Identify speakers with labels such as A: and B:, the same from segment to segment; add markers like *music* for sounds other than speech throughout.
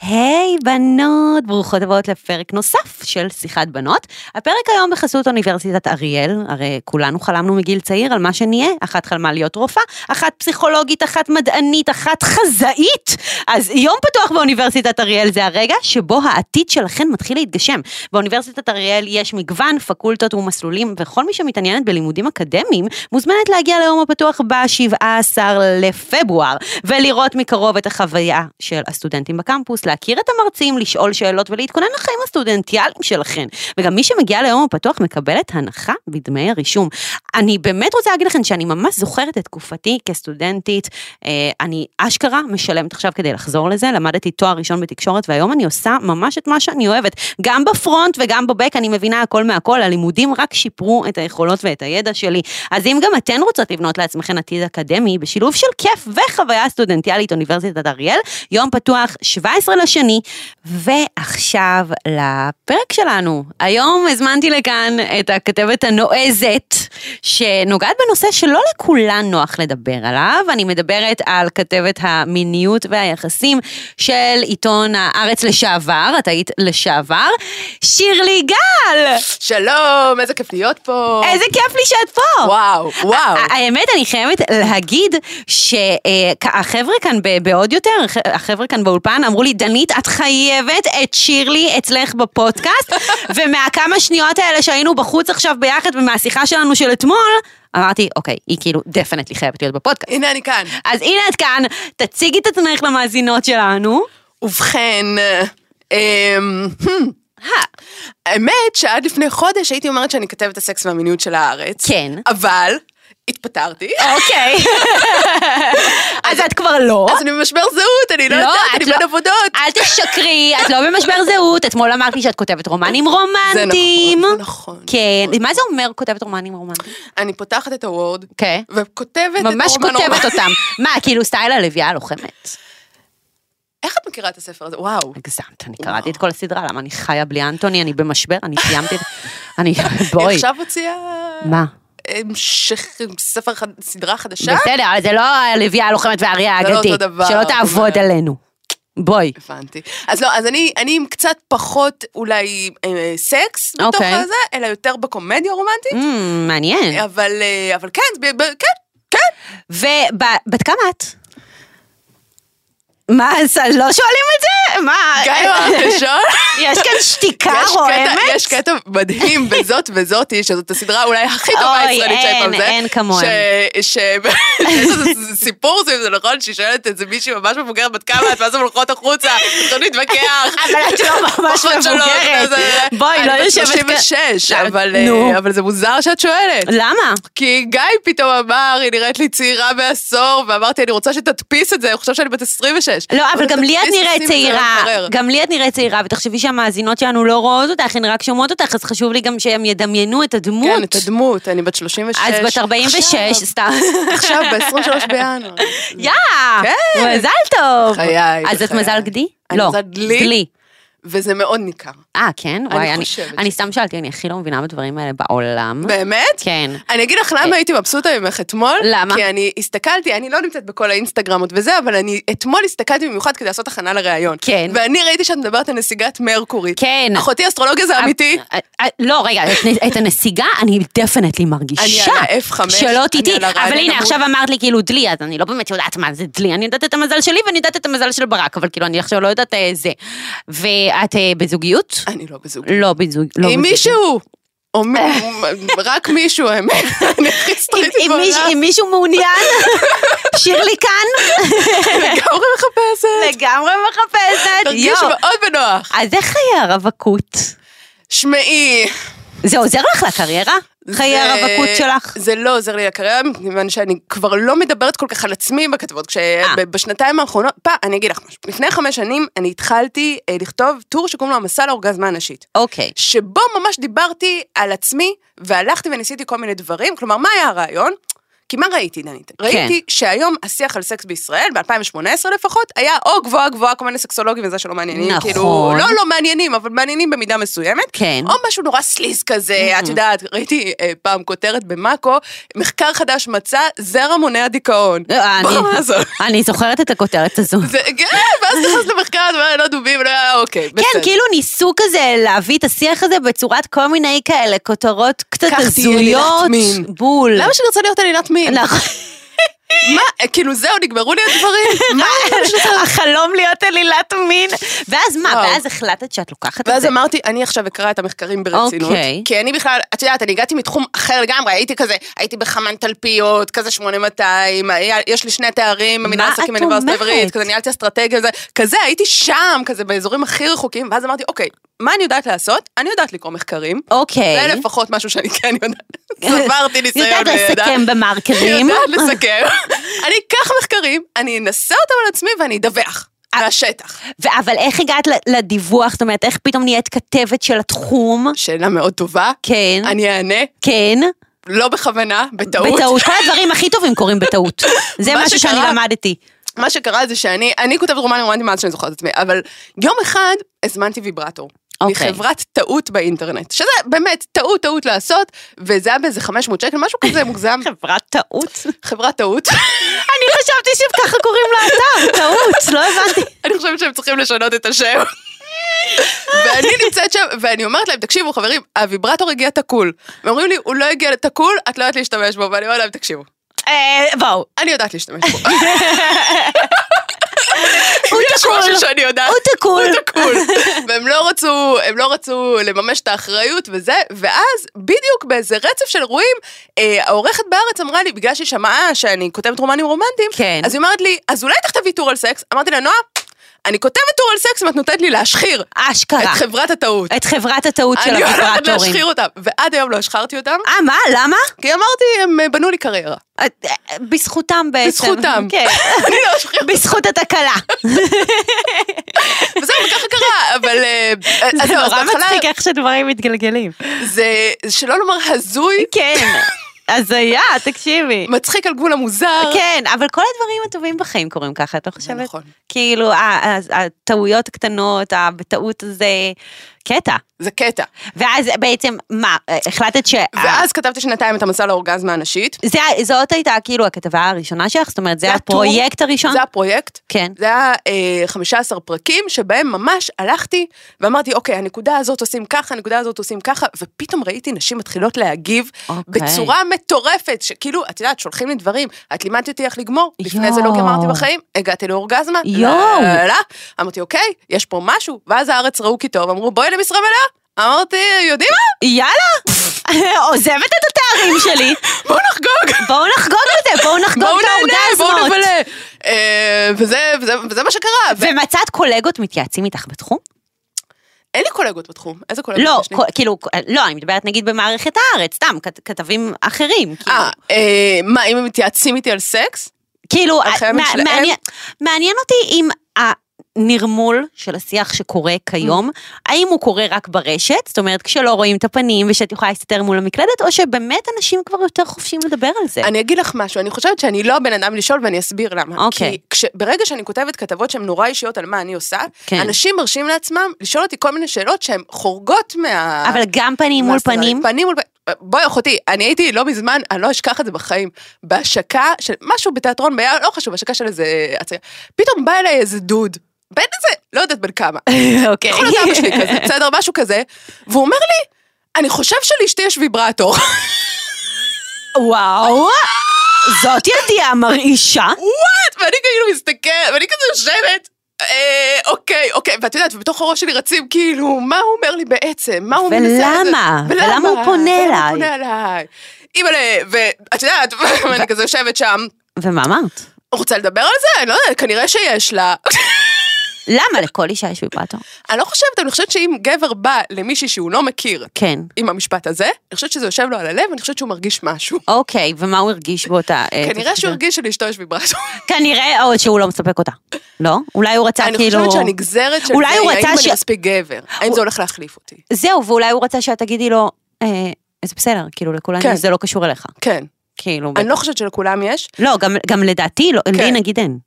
A: היי בנות, ברוכות הבאות לפרק נוסף של שיחת בנות. הפרק היום בחסות אוניברסיטת אריאל, הרי כולנו חלמנו מגיל צעיר על מה שנהיה, אחת חלמה להיות רופאה, אחת פסיכולוגית, אחת מדענית, אחת חזאית. אז יום פתוח באוניברסיטת אריאל זה הרגע שבו העתיד שלכן מתחיל להתגשם. באוניברסיטת אריאל יש מגוון פקולטות ומסלולים, וכל מי שמתעניינת בלימודים אקדמיים מוזמנת להגיע ליום הפתוח ב-17 לפברואר, ולראות מקרוב את החוויה של הסטודנטים בקמפוס, להכיר את המרצים, לשאול שאלות ולהתכונן לחיים הסטודנטיאליים שלכן. וגם מי שמגיע ליום הפתוח מקבלת הנחה בדמי הרישום. אני באמת רוצה להגיד לכם שאני ממש זוכרת את תקופתי כסטודנטית. אה, אני אשכרה משלמת עכשיו כדי לחזור לזה, למדתי תואר ראשון בתקשורת והיום אני עושה ממש את מה שאני אוהבת. גם בפרונט וגם בבק אני מבינה הכל מהכל, הלימודים רק שיפרו את היכולות ואת הידע שלי. אז אם גם אתן רוצות לבנות לעצמכן עתיד אקדמי בשילוב של כיף וחוויה סטודנטיאלית אוניברסיטת אריאל, יום פתוח 17 לשני, ועכשיו לפרק שלנו. היום הזמנתי לכאן את הכתבת הנועזת, שנוגעת בנושא שלא לכולן נוח לדבר עליו. אני מדברת על כתבת המיניות והיחסים של עיתון הארץ לשעבר, את היית לשעבר, שירלי גל!
B: שלום, איזה כיף להיות פה.
A: איזה כיף לי שאת פה!
B: וואו, וואו.
A: האמת, אני חייבת להגיד שהחבר'ה כאן בעוד יותר, החבר'ה כאן באולפן אמרו לי, דנית, את חייבת את שירלי אצלך בפודקאסט, *laughs* ומהכמה שניות האלה שהיינו בחוץ עכשיו ביחד ומהשיחה שלנו של אתמול, אמרתי, אוקיי, היא כאילו definitely חייבת להיות בפודקאסט.
B: הנה אני כאן.
A: אז הנה את כאן, תציגי את עצמך למאזינות שלנו.
B: ובכן, אמ, האמת שעד לפני חודש הייתי אומרת שאני כתבת הסקס והמיניות של הארץ.
A: כן.
B: אבל התפטרתי.
A: אוקיי. *laughs* אז את כבר לא.
B: אז אני במשבר זהות, אני לא יודעת, אני בין עבודות.
A: אל תשקרי, את לא במשבר זהות. אתמול אמרת לי שאת כותבת רומנים רומנטיים.
B: זה נכון, זה נכון.
A: כן, מה זה אומר כותבת רומנים רומנטיים?
B: אני פותחת את הוורד,
A: כן.
B: וכותבת את הרומן
A: ממש. כותבת אותם. *laughs* מה, כאילו סטייל הלוויה הלוחמת?
B: איך את מכירה את הספר הזה? וואו.
A: הגזמת, אני קראתי את כל הסדרה, למה אני חיה בלי אנטוני, אני במשבר, אני סיימתי את... אני, *laughs* בואי.
B: היא עכשיו הוציאה...
A: מה?
B: המשך, ספר, סדרה חדשה?
A: בסדר, זה לא הלוויה הלוחמת והאריה
B: זה לא
A: האגדי.
B: אותו דבר,
A: שלא תעבוד. עלינו. בואי.
B: הבנתי. אז לא, אז אני, אני עם קצת פחות אולי אה, סקס בתוך
A: אוקיי.
B: הזה, אלא יותר בקומדיה הרומנטית.
A: אמ, מעניין.
B: אבל, אה, אבל כן, ב- ב- כן, כן.
A: ובת כמה את? מה, אז לא שואלים את זה? מה?
B: גיא הראשון. *laughs*
A: יש כאן שתיקה רועמת?
B: יש קטע מדהים בזאת וזאתי, שזאת הסדרה אולי הכי טובה
A: אוי,
B: הישראלית שאי פעם
A: אין,
B: זה.
A: אין כמוהם.
B: ש- ש- יש איזה סיפור סביב זה, נכון? שהיא שואלת איזה מישהי ממש מבוגרת בת כמה את, ואז הן הולכות החוצה, מתחילות להתווכח. *laughs*
A: אבל את לא ממש *laughs* מבוגרת. בואי, לא יושבת
B: אני
A: כאן.
B: בת 36, אבל
A: נו.
B: אה, אבל זה מוזר שאת שואלת.
A: למה?
B: כי גיא פתאום אמר, היא נראית לי צעירה בעשור, ואמרתי, אני רוצה שתדפיס את זה, הוא חושב שאני בת 26.
A: לא, אבל גם לי את נראית צעירה. גם לי את נראית צעירה, ותחשבי שהמאזינות שלנו לא רואות אותך, הן רק שומעות אותך, אז חשוב לי גם שהם ידמיינו את הדמות.
B: כן, את הדמות, אני בת 36.
A: אז בת 46,
B: עכשיו,
A: סתם.
B: עכשיו, ב-23 בינואר. *laughs*
A: יא!
B: כן.
A: מזל טוב.
B: בחיי,
A: אז את. מזל גדי? לא.
B: דלי. וזה מאוד ניכר.
A: אה, כן?
B: אני
A: וואי, אני,
B: חושבת
A: אני
B: ש-
A: סתם שאלתי, אני הכי לא מבינה בדברים האלה בעולם.
B: באמת?
A: כן.
B: אני אגיד לך למה הייתי מבסוטה ממך אתמול.
A: למה?
B: כי אני הסתכלתי, אני לא נמצאת בכל האינסטגרמות וזה, אבל אני אתמול הסתכלתי במיוחד כדי לעשות הכנה לראיון.
A: כן.
B: ואני ראיתי שאת מדברת על נסיגת מרקורי.
A: כן.
B: אחותי אסטרולוגיה זה אמיתי.
A: אה, אה, לא, רגע, את- הנסיגה אני definitely מרגישה.
B: אני על ה-F5,
A: שלא
B: אני הרעיון
A: אבל הנה. עכשיו אמרת לי כאילו דלי, אז אני לא באמת יודעת מה זה דלי. אני יודעת את המזל שלי ואני יודעת את המזל של ברק, אבל כאילו אני עכשיו לא יודעת אה, זה. ואת אה, בזוגיות?
B: אני לא בזוג.
A: לא. לא
B: עם
A: בזוגיות.
B: מישהו. *laughs* או רק מישהו, האמת. אני הכי סטריטית בעולם.
A: אם מישהו מעוניין, *laughs* שירלי כאן,
B: לגמרי מחפשת.
A: לגמרי מחפשת.
B: תרגיש. מאוד בנוח.
A: אז איך חיי הרווקות?
B: שמעי.
A: זה עוזר לך לקריירה? חיי הרווקות שלך?
B: זה לא עוזר לי לקריירה, מכיוון שאני כבר לא מדברת כל כך על עצמי בכתבות,
A: אה.
B: כשבשנתיים האחרונות, פעם, אני אגיד לך משהו, לפני חמש שנים אני התחלתי אה, לכתוב טור שקוראים לו המסע לאורגזמה הנשית.
A: אוקיי.
B: שבו ממש דיברתי על עצמי, והלכתי וניסיתי כל מיני דברים, כלומר, מה היה הרעיון? כי מה ראיתי, דנית? ראיתי שהיום השיח על סקס בישראל, ב-2018 לפחות, היה או גבוהה גבוהה, כל מיני סקסולוגים וזה שלא מעניינים,
A: נכון.
B: כאילו, לא לא מעניינים, אבל מעניינים במידה מסוימת,
A: כן.
B: או משהו נורא סליז כזה, את יודעת, ראיתי אה, פעם כותרת במאקו, מחקר חדש מצא, זרע מונע דיכאון.
A: אה, אני-. אני זוכרת את הכותרת הזו.
B: זה, כן, ואז נכנסת למחקר, את אומרת, לא דובים, לא, אוקיי, בסדר.
A: כן, כאילו ניסו כזה להביא את השיח הזה בצורת כל מיני כאלה כותרות קצת הזויות. בול.
B: למה שאני רוצה להיות עלילת מין?
A: נכון.
B: מה, כאילו זהו, נגמרו לי הדברים? *laughs* מה? *laughs*
A: החלום להיות עלילת מין. ואז מה. ואז החלטת שאת לוקחת את
B: ואז
A: זה?
B: אמרתי, אני עכשיו אקרא את המחקרים ברצינות.
A: אוקיי.
B: כי אני בכלל, את יודעת, אני הגעתי מתחום אחר לגמרי, הייתי כזה, הייתי בחמן תלפיות, כזה 8200, היה- יש לי שני תארים במנהל עסקים באוניברסיטה? העברית, כזה ניהלתי אסטרטגיה כזה הייתי שם, כזה באזורים הכי רחוקים, ואז אמרתי, אוקיי, מה אני יודעת לעשות? אני יודעת לקרוא מחקרים.
A: אוקיי.
B: זה לפחות משהו שאני כן יודעת. צברתי *laughs* ניסיון.
A: יודעת לסכם במרקרים. *laughs*
B: יודעת לסכם. אני אקח מחקרים, אני אנסה אותם על עצמי ואני אדווח. מהשטח.
A: ו- אבל איך הגעת לדיווח? זאת אומרת, איך פתאום נהיית כתבת של התחום?
B: שאלה מאוד טובה.
A: כן.
B: אני אענה,
A: כן.
B: לא בכוונה, בטעות.
A: בטעות. כל *laughs* הדברים הכי טובים קורים בטעות. זה משהו שאני למדתי.
B: מה שקרה זה שאני, אני כותבת רומנים רומנטיים מאז שאני זוכרת את עצמי, אבל יום אחד הזמנתי ויברטור.
A: אוקיי.
B: מחברת טעות באינטרנט, שזה באמת טעות טעות לעשות, וזה היה באיזה 500 שקל, משהו כזה *laughs* מוגזם,
A: חברת טעות.
B: חברת טעות. *laughs*
A: אני חשבתי שככה קוראים לאתר, טעות, לא הבנתי. *laughs*
B: אני חושבת שהם צריכים לשנות את השם. ואני נמצאת שם, ואני אומרת להם, תקשיבו חברים, הוויברטור הגיע תקול. והם אומרים לי, הוא לא הגיע תקול, את לא יודעת להשתמש בו, ואני אומרת להם, תקשיבו,
A: אה, בואו,
B: אני יודעת להשתמש בו.
A: הוא
B: אם יש
A: תקול.
B: משהו שאני יודעת,
A: הוא תקול.
B: הוא תקול. *laughs* והם לא רצו, הם לא רצו לממש את האחריות וזה, ואז בדיוק באיזה רצף של אירועים, אה, העורכת בארץ אמרה לי, בגלל שהיא שמעה שאני כותבת רומנים רומנטיים,
A: כן.
B: אז היא אומרת לי, אז אולי תכתבי טור על סקס? אמרתי לה, נועה, אני כותבת טור על סקס אם את נותנת לי להשחיר את
A: אשכרה.
B: חברת הטעות.
A: את חברת הטעות של
B: אני הולכת. להשחיר אותם, ועד היום לא השחרתי אותם,
A: אה, מה? למה?
B: כי אמרתי, הם אה, בנו לי קריירה.
A: אה, אה, בזכותם בעצם.
B: בזכותם.
A: כן. *laughs*
B: אני לא אשחיר
A: בזכות התקלה.
B: וזהו, וככה קרה, אבל...
A: זה נורא מצחיק איך שדברים מתגלגלים.
B: זה, שלא לומר הזוי,
A: כן. הזיה, תקשיבי.
B: מצחיק על גבול המוזר.
A: כן, אבל כל הדברים הטובים בחיים קורים ככה, את לא חושבת?
B: נכון.
A: כאילו, הטעויות הקטנות, בטעות הזה, קטע.
B: זה קטע.
A: ואז בעצם, מה, החלטת ש...
B: ואז כתבתי שנתיים את המסע לאורגזמה הנשית.
A: זה, זאת הייתה כאילו הכתבה הראשונה שלך? זאת אומרת, זה
B: זה הטור.
A: הפרויקט הראשון?
B: זה הפרויקט.
A: כן.
B: זה היה אה, 15 פרקים שבהם ממש הלכתי ואמרתי, אוקיי, הנקודה הזאת עושים ככה, הנקודה הזאת עושים ככה, ופתאום ראיתי נשים מתחילות להגיב
A: אוקיי.
B: בצורה מטורפת, שכאילו, את יודעת, שולחים לי דברים, את לימדת אותי איך לגמור, לפני זה לא. גמרתי בחיים, הגעתי לאורגזמה,
A: יואו.
B: אמרתי, אוקיי, יש פה משהו, ואז הארץ ראו כי טוב, אמרו, בואי למשרה מלאה. אמרתי, יודעים מה?
A: יאללה, *laughs* עוזבת את התארים שלי, *laughs*
B: בואו נחגוג.
A: בואו נחגוג את זה, בואו נחגוג
B: בואו
A: את
B: נהנה, בואו
A: האורגזמות.
B: נבלה. אה, וזה, מה שקרה.
A: ומצאת קולגות מתייעצים איתך בתחום?
B: אין לי קולגות בתחום. איזה קולגות
A: לא,
B: יש לי?
A: קו- כאילו, לא, אני מדברת נגיד במערכת הארץ, סתם, כת- כתבים אחרים. כאילו.
B: אה, אה, מה, אם הם מתייעצים איתי על סקס?
A: כאילו? מעניין- מעניין אותי אם הנרמול של השיח שקורה כיום, האם הוא קורה רק ברשת, זאת אומרת כשלא רואים את הפנים ושאת יכולה להסתתר מול המקלדת, או שבאמת אנשים כבר יותר חופשיים לדבר על זה.
B: אני אגיד לך משהו, אני חושבת שאני לא הבן אדם לשאול ואני אסביר למה.
A: אוקיי.
B: כי כש, ברגע שאני כותבת כתבות שהן נורא אישיות על מה אני עושה,
A: כן.
B: אנשים מרשים לעצמם לשאול אותי כל מיני שאלות שהן חורגות מה...
A: אבל גם פנים מול. פנים,
B: פנים מול פנים. בואי אחותי, אני הייתי לא מזמן, אני לא אשכח את זה בחיים, בהשקה של משהו בתיאטרון, ב- לא חשוב, השקה של איזה פתאום בא אליי איזה דוד, בן איזה, לא יודעת בן כמה, *laughs*
A: אוקיי.
B: יכול להיות אבא שלי כזה, בסדר, משהו כזה, והוא אומר לי, אני חושב שלאשתי יש ויברטור.
A: וואו, זאת ידיעה מרעישה.
B: וואט, ואני כאילו מסתכל, ואני כזה יושבת. אה, אוקיי, אוקיי, ואת יודעת, ובתוך הראש שלי רצים כאילו, מה הוא אומר לי בעצם? מה הוא מנסה...
A: ולמה? ולמה הוא פונה אליי?
B: פונה אליי? אימא'לה, ואת יודעת, *laughs* ואני כזה יושבת שם,
A: ומה אמרת?
B: רוצה לדבר על זה? אני לא יודעת, כנראה שיש לה. *laughs*
A: למה לכל אישה יש ויברטור?
B: אני לא חושבת, אני חושבת שאם גבר בא למישהי שהוא לא מכיר,
A: כן.
B: עם המשפט הזה, אני חושבת שזה יושב לו על הלב, אני חושבת שהוא מרגיש משהו.
A: אוקיי, ומה הוא הרגיש באותה עת?
B: כנראה שהוא הרגיש שלאשתו יש ויברטור.
A: כנראה, או שהוא לא מספק אותה. לא? אולי הוא רצה
B: אני
A: כאילו...
B: חושבת שהנגזרת של זה היא האם אני מספיק גבר, האם זה הולך להחליף אותי.
A: זהו, ואולי הוא רצה שאת תגידי לו, אה, זה בסדר, כאילו לכולנו
B: כן.
A: זה לא קשור אליך.
B: כן.
A: כאילו,
B: אני לא חושבת שלכולם יש.
A: לא, גם, גם לדעתי, לא, לי
B: כן.
A: נגיד אין.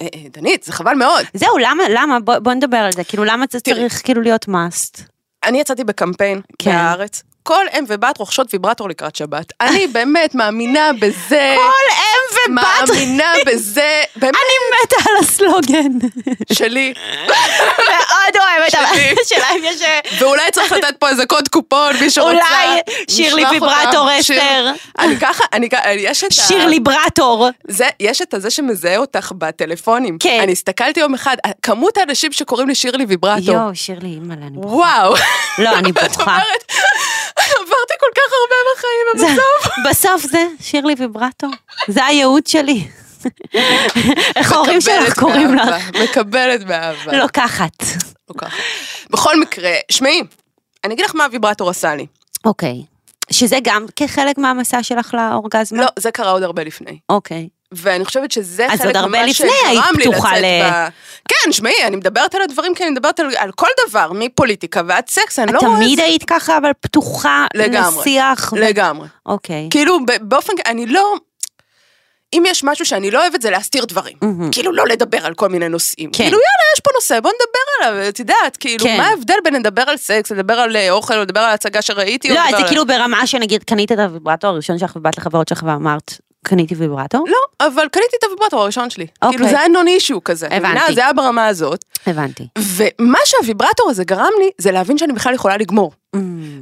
B: אה, אה, דנית, זה חבל מאוד.
A: זהו, למה, למה, בוא, בוא נדבר על זה, כאילו, למה זה
B: תראי.
A: צריך כאילו להיות must?
B: אני יצאתי בקמפיין
A: כן.
B: בארץ. כל אם ובת רוכשות ויברטור לקראת שבת. אני *laughs* באמת מאמינה בזה.
A: כל אם ובת,
B: מאמינה בזה, באמת
A: אני מתה על הסלוגן. *laughs*
B: שלי.
A: מאוד אוהבת, אבל
B: שלי. *laughs*
A: שלהם יש... אה,
B: ואולי צריך לתת פה איזה קוד קופון, מי שרוצה.
A: אולי שירלי. ויברטור עשר.
B: אני ככה, אני ככה, יש את ה...
A: שירלי ברטור.
B: יש את הזה שמזהה אותך בטלפונים.
A: כן.
B: אני הסתכלתי יום אחד, כמות האנשים שקוראים לי שירלי ויברטור.
A: יואו, שירלי, אימא'לה, אני בוכה.
B: וואו.
A: לא, אני בוכה.
B: עברתי כל כך הרבה בחיים, ובסוף...
A: בסוף זה שירלי ויברטור. זה הייעוד שלי. איך ההורים שלך קוראים לך?
B: מקבלת באהבה.
A: לוקחת.
B: ככה. בכל מקרה, שמעי, אני אגיד לך מה הוויברטור עשה לי.
A: אוקיי. שזה גם כחלק מהמסע שלך לאורגזמה?
B: לא, זה קרה עוד הרבה לפני.
A: אוקיי.
B: ואני חושבת שזה
A: אז
B: חלק
A: עוד הרבה לפני היית
B: שגרם לי
A: פתוחה
B: לצאת
A: ל-
B: ב... כן, שמעי, אני מדברת על הדברים כי אני מדברת על, על כל דבר, מפוליטיקה ועד סקס, אני לא רואה...
A: תמיד היית ככה, אבל פתוחה
B: לגמרי.
A: לשיח?
B: לגמרי.
A: אוקיי.
B: כאילו, ב- באופן, אני לא... אם יש משהו שאני לא אוהבת זה להסתיר דברים.
A: מהמם.
B: כאילו, לא לדבר על כל מיני נושאים.
A: כן.
B: כאילו, יאללה, יש פה נושא, בוא נדבר עליו, את יודעת, כאילו,
A: כן.
B: מה ההבדל בין לדבר על סקס, לדבר על אה, אוכל, או לדבר על הצגה שראיתי,
A: לא, זה
B: על-
A: כאילו ברמה שנגיד קנית את הוויברטור הראשון שלך ובאת לחברות שלך ואמרת, קניתי ויברטור?
B: לא, אבל קניתי את הוויברטור הראשון שלי.
A: אוקיי.
B: כאילו, זה היה נון אישו כזה.
A: הבנתי.
B: זה היה ברמה הזאת.
A: הבנתי.
B: ומה שהוויברטור הזה גרם לי, זה להבין שאני בכלל יכולה לגמור.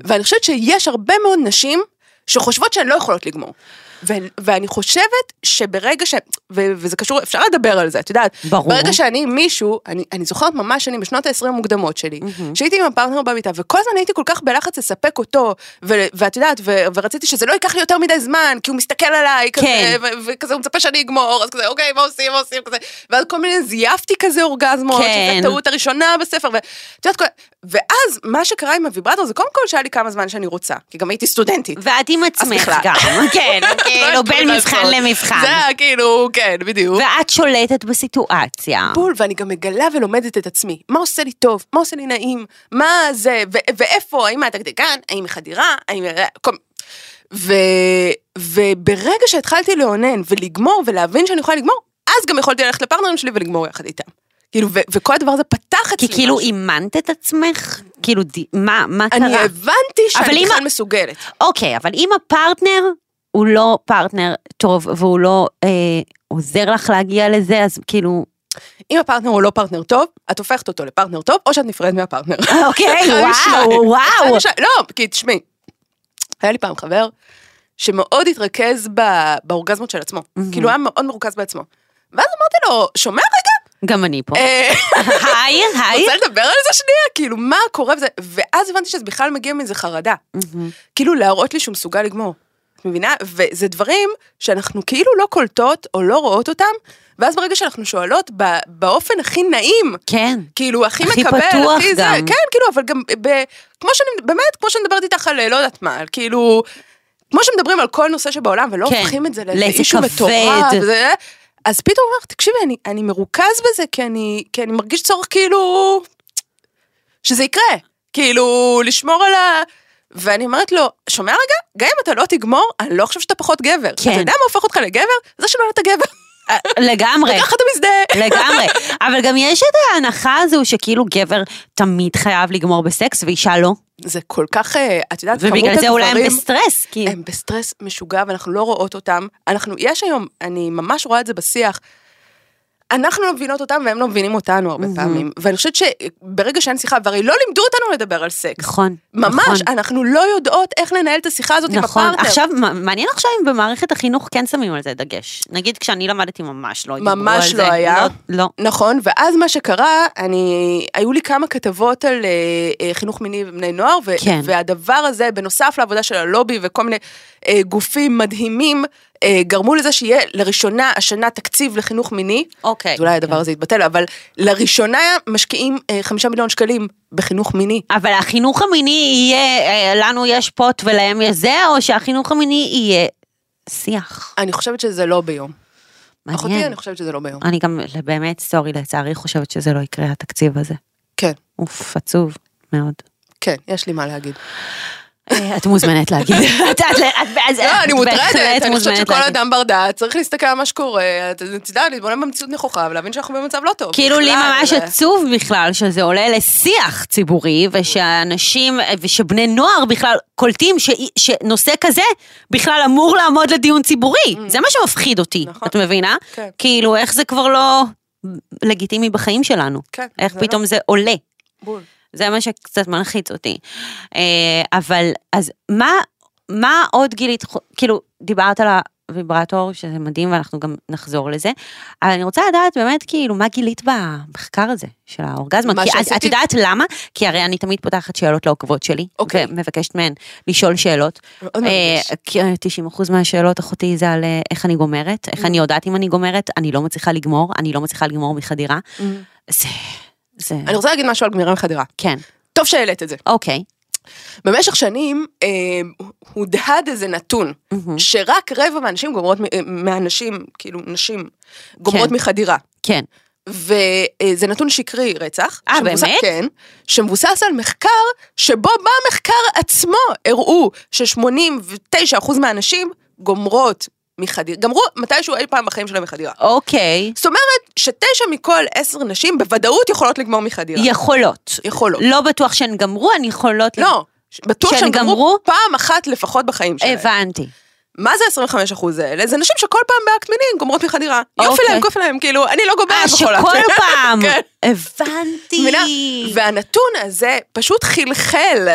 B: ואני חושבת שיש הרבה מאוד נשים שחושבות שהן לא יכולות לגמור. ו- ואני חושבת שברגע ש... ו- וזה קשור, אפשר לדבר על זה, את יודעת.
A: ברור.
B: ברגע שאני עם מישהו, אני, אני זוכרת ממש אני בשנות ה-20 המוקדמות שלי,
A: מהמם.
B: שהייתי עם הפרטנר במיטה, וכל הזמן הייתי כל כך בלחץ לספק אותו, ו- ואת יודעת, ו- ורציתי שזה לא ייקח לי יותר מדי זמן, כי הוא מסתכל עליי, כזה,
A: כן.
B: ו- וכזה הוא מצפה שאני אגמור, אז כזה, אוקיי, מה עושים, מה עושים, כזה, ואז כל מיני זייפתי כזה אורגזמות,
A: כן.
B: שזו טעות הראשונה בספר, ואת יודעת, כל- ואז מה שקרה עם הוויברטור זה קודם כל שהיה לי כמה זמן שאני רוצה, כי גם הייתי סטודנטית.
A: ואת עם עצמך. גם, *laughs* כן, כאילו בין מבחן. למבחן.
B: זה היה כאילו, כן, בדיוק.
A: ואת שולטת בסיטואציה.
B: בול, ואני גם מגלה ולומדת את עצמי. מה עושה לי טוב? מה עושה לי נעים? מה זה? ואיפה? האם הדקדקן? האם היא חדירה? האם... ו... וברגע שהתחלתי לאונן ולגמור ולהבין שאני יכולה לגמור, אז גם יכולתי ללכת לפרטנרים שלי ולגמור יחד איתם. כאילו, ו- וכל הדבר הזה פתח אצלי
A: כי כאילו. אימנת את עצמך? כאילו, די- מה מה
B: אני
A: קרה?
B: הבנתי
A: אבל
B: שאני בכלל מסוגלת.
A: אוקיי, אבל אם הפרטנר הוא לא פרטנר טוב והוא לא אה, עוזר לך להגיע לזה, אז כאילו...
B: אם הפרטנר הוא לא פרטנר טוב, את הופכת אותו לפרטנר טוב, או שאת נפרדת מהפרטנר.
A: אוקיי, *laughs*
B: אחד
A: וואו, וואו.
B: לא, כי תשמעי, היה לי פעם חבר שמאוד התרכז באורגזמות של עצמו. כאילו היה מאוד מרוכז בעצמו. ואז אמרתי לו, שומע רגע?
A: גם אני פה.
B: אה,
A: היי, *laughs* היי.
B: רוצה לדבר על זה שנייה? כאילו, מה קורה? ואז הבנתי שזה בכלל מגיע מאיזה חרדה. כאילו להראות לי שהוא מסוגל לגמור. את מבינה? וזה דברים שאנחנו כאילו לא קולטות או לא רואות אותם, ואז ברגע שאנחנו שואלות באופן הכי נעים,
A: כן.
B: כאילו הכי,
A: הכי
B: מקבל,
A: פתוח
B: הכי זה,
A: גם.
B: כן, כאילו, אבל גם ב... כמו שאני, באמת, כמו שאני מדברת איתך על לא יודעת מה, כאילו, כמו שמדברים על כל נושא שבעולם, ולא
A: כן,
B: הופכים את זה לאיזה אישו. מטורף, וזה, אז פתאום אומר, תקשיבי, אני, אני מרוכז בזה, כי אני, כי אני מרגיש צורך כאילו, שזה יקרה, כאילו, לשמור על ה... ואני אומרת לו, שומע רגע, גם אם אתה לא תגמור, אני לא חושב שאתה פחות גבר.
A: כן.
B: אתה יודע מה הופך אותך לגבר? זה שנולדת גבר.
A: לגמרי.
B: וככה אתה מזדהה.
A: לגמרי, אבל גם יש את ההנחה הזו שכאילו גבר תמיד חייב לגמור בסקס ואישה לא,
B: זה כל כך, אה, את יודעת, כמות
A: ובגלל זה אולי הם
B: הדברים-
A: בסטרס, כי...
B: הם בסטרס משוגע ואנחנו לא רואות אותם. אנחנו, יש היום, אני ממש רואה את זה בשיח. אנחנו לא מבינות אותם והם לא מבינים אותנו הרבה
A: מהמם.
B: פעמים. ואני חושבת שברגע שאין שיחה, והרי לא לימדו אותנו לדבר על סקס.
A: נכון,
B: ממש,
A: נכון.
B: אנחנו לא יודעות איך לנהל את השיחה הזאת עם
A: נכון,
B: הפרטנר.
A: עכשיו מ- מעניין עכשיו אם במערכת החינוך כן שמים על זה דגש. נגיד כשאני למדתי ממש לא דיברו על זה.
B: ממש לא היה.
A: לא, לא.
B: נכון, ואז מה שקרה, אני, היו לי כמה כתבות על אה, אה, חינוך מיני ובני נוער, ו,
A: כן.
B: והדבר הזה, בנוסף לעבודה של הלובי וכל מיני אה, גופים מדהימים, גרמו לזה שיהיה לראשונה השנה תקציב לחינוך מיני.
A: אוקיי.
B: אז אולי הדבר הזה יתבטל, אבל לראשונה משקיעים אה, חמישה מיליון שקלים בחינוך מיני.
A: אבל החינוך המיני יהיה, אה, לנו יש פוט ולהם יש זה, או שהחינוך המיני יהיה שיח.
B: אני חושבת שזה לא ביום. אחותי,
A: מעניין.
B: אני חושבת שזה לא ביום.
A: אני גם באמת, סורי, לצערי חושבת שזה לא יקרה, התקציב הזה.
B: כן,
A: אוף, עצוב מאוד.
B: כן, יש לי מה להגיד.
A: אה, את מוזמנת להגיד. *laughs*
B: לא, אני מוטרדת, אני חושבת שכל. אדם בר דעת צריך להסתכל על מה שקורה, את יודעת, להתבונן במציאות נכוחה ולהבין שאנחנו במצב לא טוב.
A: כאילו לי ממש עצוב בכלל שזה עולה לשיח ציבורי ושאנשים ושבני נוער בכלל קולטים שנושא כזה בכלל אמור לעמוד לדיון ציבורי. זה מה שמפחיד אותי,
B: Mm. נכון.
A: את מבינה?
B: כן.
A: כאילו איך זה כבר לא לגיטימי בחיים שלנו.
B: כן,
A: איך
B: זה לא.
A: פתאום זה עולה.
B: בול.
A: זה מה שקצת מלחיץ אותי. אה, אבל, אז מה, מה עוד גילית, כאילו, דיברת על הוויברטור, שזה מדהים ואנחנו גם נחזור לזה, אבל אני רוצה לדעת באמת, כאילו, מה גילית במחקר הזה של האורגזמה?
B: מה
A: כי
B: שעשיתי-
A: את יודעת למה? כי הרי אני תמיד פותחת שאלות לעוקבות שלי,
B: אוקיי.
A: ומבקשת מהן לשאול שאלות. אה,
B: מרגש.
A: כי 90% מהשאלות אחותי זה על אה, איך אני גומרת, איך אני יודעת אם אני גומרת, אני לא מצליחה לגמור, אני לא מצליחה לגמור מחדירה. זה, זה,
B: אני רוצה להגיד משהו על גמירה מחדירה.
A: כן,
B: טוב שהעלית את זה.
A: אוקיי.
B: במשך שנים אה, הודהד איזה נתון, שרק רבע מהנשים גומרות, אה, מהנשים, כאילו נשים, גומרות
A: כן.
B: מחדירה.
A: כן.
B: וזה נתון שקרי רצח.
A: אה, באמת?
B: כן, שמבוסס על מחקר שבו במחקר עצמו הראו ש-89% מהנשים גומרות מחדירה, גמרו מתישהו אי פעם בחיים שלהם מחדירה.
A: אוקיי.
B: זאת אומרת שתשע מכל עשר נשים בוודאות יכולות לגמור מחדירה.
A: יכולות.
B: יכולות.
A: לא בטוח שהן גמרו, הן יכולות...
B: לא, בטוח
A: שהן
B: גמרו? פעם אחת לפחות בחיים שלהם.
A: הבנתי.
B: מה זה 25 אחוז האלה? זה נשים שכל פעם באקט מיני גומרות מחדירה. יופי
A: אוקיי.
B: להם, כופי להם, כאילו, אני לא
A: אה,
B: גומרת בכל אקט.
A: שכל *laughs* פעם.
B: כן.
A: הבנתי.
B: והנתון הזה פשוט חלחל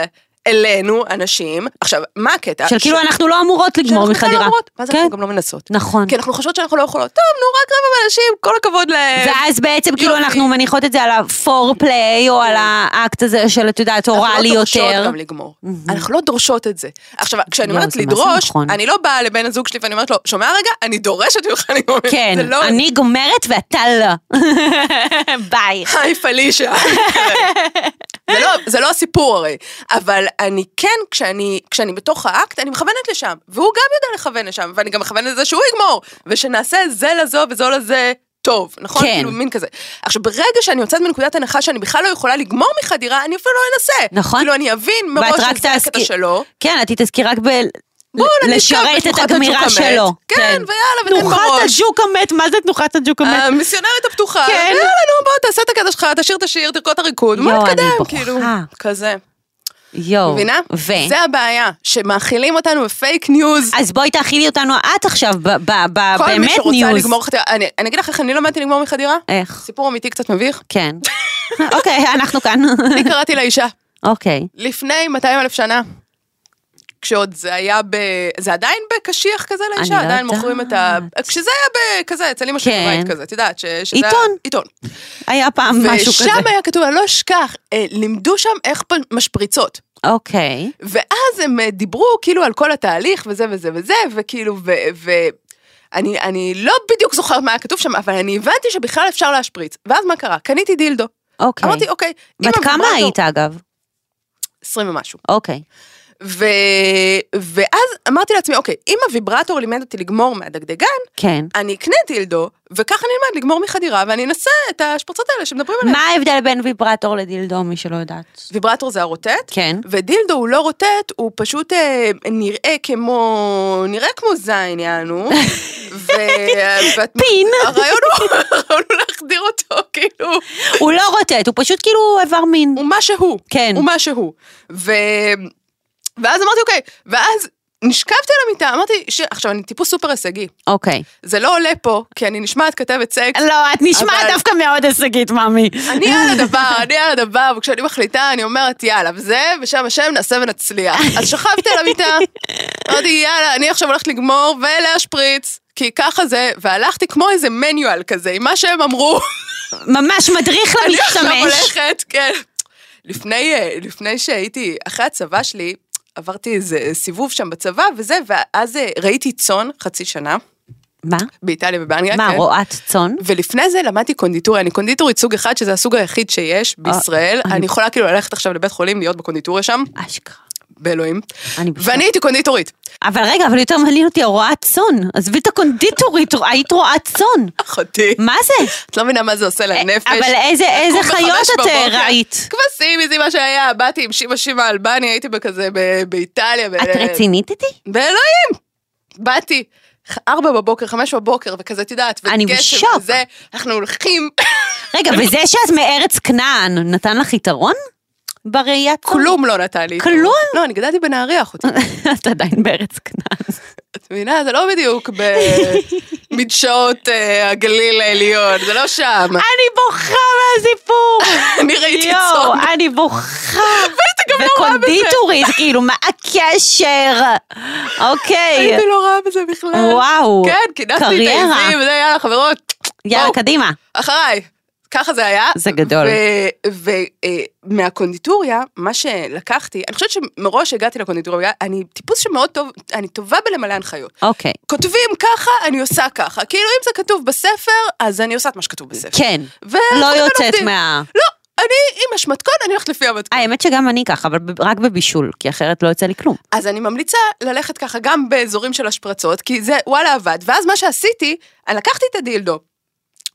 B: אלינו, אנשים. עכשיו, מה הקטע?
A: של כאילו אנחנו לא אמורות לגמור
B: שאנחנו בכלל לא
A: מחדירה.
B: אומרות, ואז
A: כן.
B: אנחנו גם לא מנסות.
A: נכון.
B: כי אנחנו חושבות שאנחנו לא יכולות. טוב, נו, רק רבע מהאנשים, כל הכבוד להם.
A: ואז בעצם כאילו. אנחנו מניחות את זה על ה foreplay או על האקט הזה של את יודעת אוראלי
B: אנחנו לא דורשות
A: יותר.
B: גם לגמור. אנחנו לא דורשות את זה. עכשיו, כשאני
A: יואו,
B: אומרת
A: זה
B: לדרוש,
A: נכון.
B: אני לא באה לבן הזוג שלי ואני אומרת לו, שומע רגע, אני דורשת ממך לגמור.
A: כן,
B: זה לא...
A: אני גומרת ואתה לא. *laughs* ביי.
B: bye Felicia. *laughs* לא, זה לא הסיפור הרי, אבל אני כן, כשאני, כשאני בתוך האקט, אני מכוונת לשם, והוא גם יודע לכוון לשם, ואני גם מכוונת לזה שהוא יגמור, ושנעשה זה לזו וזו לזה טוב, נכון?
A: כן.
B: כאילו מין כזה. עכשיו, ברגע שאני יוצאת מנקודת הנחה שאני בכלל לא יכולה לגמור מחדירה, אני אפילו לא אנסה.
A: נכון.
B: כאילו, אני אבין מראש שזה הקטע שלו.
A: כן, את תתעסקי רק ב...
B: בואו
A: לשרת את הגמירה. שלו.
B: כן, ויאללה, ותן
A: תנוחת
B: בראש.
A: הג'וק המת, מה זה תנוחת הג'וק המת?
B: המיסיונרית הפתוחה,
A: כן.
B: יאללה, נו, בוא, תעשה את הקטע שלך, תשיר את השיר, תרקוד את הריקוד, בוא
A: אני
B: נתקדם. כאילו, כזה.
A: יואו.
B: מבינה?
A: ו?
B: זה הבעיה, שמאכילים אותנו ב fake news.
A: אז בואי תאכילי אותנו את עכשיו, ב- ב- ב-
B: כל מי
A: באמת
B: שרוצה
A: news.
B: לגמור חדירה, אני אני אגיד לך איך אני למדתי לגמור מחדירה?
A: איך?
B: סיפור אמיתי קצת מביך.
A: כן. *laughs* אוקיי, אנחנו כאן.
B: אני קראתי לאישה,
A: אוקיי.
B: לפני 200 אלף שנה. כשעוד זה היה ב... זה עדיין בקשיח כזה לאישה,
A: לא
B: עדיין מוכרים את ה...
A: יודעת.
B: כשזה היה בכזה, אצל אמא שלי
A: כן.
B: בבית כזה, את יודעת, ש... שזה היה-
A: עיתון.
B: עיתון.
A: היה פעם משהו כזה.
B: ושם היה כתוב, אני לא אשכח, אה, לימדו שם איך משפריצות.
A: אוקיי.
B: ואז הם אה, דיברו כאילו על כל התהליך וזה וזה וזה, וכאילו, ו... ו אני, אני לא בדיוק זוכרת מה היה כתוב שם, אבל אני הבנתי שבכלל אפשר להשפריץ. ואז מה קרה? קניתי דילדו.
A: אוקיי.
B: אמרתי, אוקיי, אם
A: בת כמה
B: הוויברטור-
A: היית אגב?
B: 20 ומשהו.
A: אוקיי.
B: ו... ואז אמרתי לעצמי, אוקיי, אם הוויברטור לימד אותי לגמור מהדגדגן,
A: כן.
B: אני אקנה דילדו, וככה אני אלמד לגמור מחדירה, ואני אנסה את השפרצות האלה שמדברים עליהן.
A: מה ההבדל בין ויברטור לדילדו, מי שלא יודעת?
B: ויברטור זה הרוטט,
A: כן.
B: ודילדו הוא לא רוטט, הוא פשוט אה, נראה כמו, נראה כמו זין יענו. *laughs* ו... ואת-
A: פין.
B: הרעיון הוא, הרעיון הוא להחדיר אותו, כאילו,
A: הוא לא רוטט, הוא פשוט כאילו איבר מין.
B: הוא מה שהוא.
A: כן.
B: הוא מה שהוא. ו... ואז אמרתי, אוקיי, ואז נשכבתי על המיטה, אמרתי, ש... עכשיו אני טיפוס סופר הישגי,
A: אוקיי.
B: זה לא עולה פה, כי אני נשמעת כתבת סקס.
A: לא, את נשמעת
B: אבל-
A: דווקא מאוד הישגית, מאמי.
B: אני על הדבר, אני על הדבר, וכשאני מחליטה, אני אומרת, יאללה, וזה, בשם השם נעשה ונצליח. אז שכבתי על המיטה, אמרתי, יאללה, אני עכשיו הולכת לגמור ולהשפריץ, כי ככה זה, והלכתי כמו איזה מניואל כזה, עם מה שהם אמרו.
A: ממש מדריך
B: אני עכשיו
A: למשתמש.
B: הולכת, כן. לפני, אה, לפני שהייתי, אחרי הצבא שלי, עברתי איזה סיבוב שם בצבא וזה, ואז אה, ראיתי צאן חצי שנה,
A: מה?
B: באיטליה ובאנגליה.
A: מה,
B: כן.
A: רועת צאן?
B: ולפני זה למדתי קונדיטוריה, אני קונדיטורית סוג אחד, שזה הסוג היחיד שיש בישראל.
A: אני-
B: אני יכולה כאילו ללכת עכשיו לבית חולים, להיות בקונדיטוריה שם,
A: אשכרה.
B: באלוהים. ואני הייתי קונדיטורית.
A: אבל רגע, אבל יותר מעניין אותי הרואת צאן. עזבי את הקונדיטורית, היית רואת צאן.
B: אחותי.
A: מה זה?
B: את לא מבינה מה זה עושה לנפש.
A: אבל איזה איזה חיות את אה. ראית?
B: כבשים, זה מה שהיה, באתי עם שיבה שיבה אלבני, הייתי בכזה באיטליה.
A: את רצינית איתי?
B: באלוהים! באתי. ארבע בבוקר, חמש בבוקר, וכזה, את יודעת, וגשם
A: בשוק.
B: וזה, אנחנו הולכים,
A: רגע, וזה שאת מארץ כנען, נתן לך יתרון? בראייה?
B: כלום לא נתן לי.
A: כלום?
B: לא, אני גדלתי בנהריה, אחותי. *laughs*
A: את עדיין בארץ כנען.
B: את מבינה? זה לא בדיוק במדשאות אה, הגליל העליון, זה לא שם.
A: אני בוכה מהסיפור! *laughs*
B: אני ראיתי
A: יואו,
B: צאן.
A: אני בוכה. *laughs*
B: גם לא רואה בזה.
A: וקונדיטורית, כאילו, מה הקשר? אוקיי.
B: הייתי לא רעה בזה בכלל.
A: וואו.
B: כן, כינסתי את. העזים, וזה, יאללה, חברות.
A: יאללה. קדימה.
B: אחריי. ככה זה היה.
A: זה גדול.
B: ומהקונדיטוריה, מה שלקחתי, אני חושבת שמראש הגעתי לקונדיטוריה, אני טיפוס שמאוד טוב, אני טובה בלמלא הנחיות.
A: אוקיי.
B: כותבים ככה, אני עושה ככה. כאילו אם זה כתוב בספר, אז אני עושה את מה שכתוב בספר.
A: כן. לא יוצאת. מה...
B: לא, אני עם השמתכון, אני הולכת לפי המתכון.
A: האמת שגם אני ככה, אבל רק בבישול, כי אחרת לא יוצא לי כלום.
B: אז אני ממליצה ללכת ככה גם באזורים של השפרצות, כי זה וואלה עבד. ואז מה שעשיתי, אני לקחתי את הדילדו,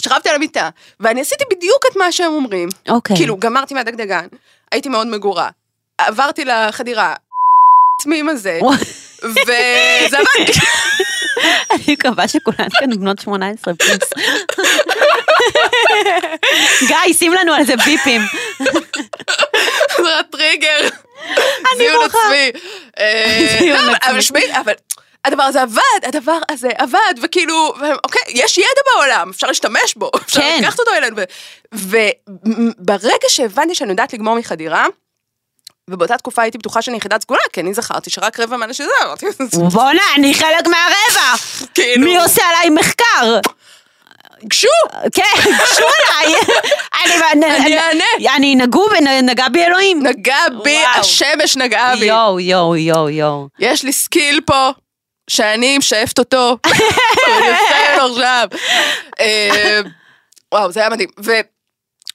B: שכבתי על המיטה, ואני עשיתי בדיוק את מה שהם אומרים.
A: אוקיי.
B: כאילו, גמרתי מהדגדגן, הייתי מאוד מגורה, עברתי לחדירה, עצמי עם הזה, וזה עבד. *laughs*
A: אני מקווה שכולן כאן בנות 18 פלוס. *laughs* גיא, שים לנו על זה ביפים.
B: זה הטריגר.
A: אני
B: זיון
A: בוכה.
B: עצמי. אה, *laughs*
A: זיון
B: לא,
A: עצמי.
B: אבל שמעי, אבל... הדבר הזה עבד, הדבר הזה עבד, וכאילו, אוקיי, יש ידע בעולם, אפשר להשתמש בו, *laughs* אפשר
A: כן.
B: לקחת אותו אלינו. וברגע שהבנתי שאני יודעת לגמור מחדירה, ובאותה תקופה הייתי בטוחה שאני יחידת סגולה, כי אני זכרתי שרק רבע מהאנשים זה, אמרתי, *laughs*
A: בואנה, אני חלק מהרבע.
B: כאילו,
A: מי עושה עליי מחקר?
B: גשו,
A: כן, גשו *laughs* עליי. אני-
B: אענה.
A: אני נגעו, נגע בי אלוהים.
B: נגע בי. השמש נגעה בי.
A: יואו, יואו, יואו, יואו.
B: יש לי skill פה, שאני משאפת אותו, אני עושה ממנו עכשיו. אה, וואו, זה היה מדהים. ו...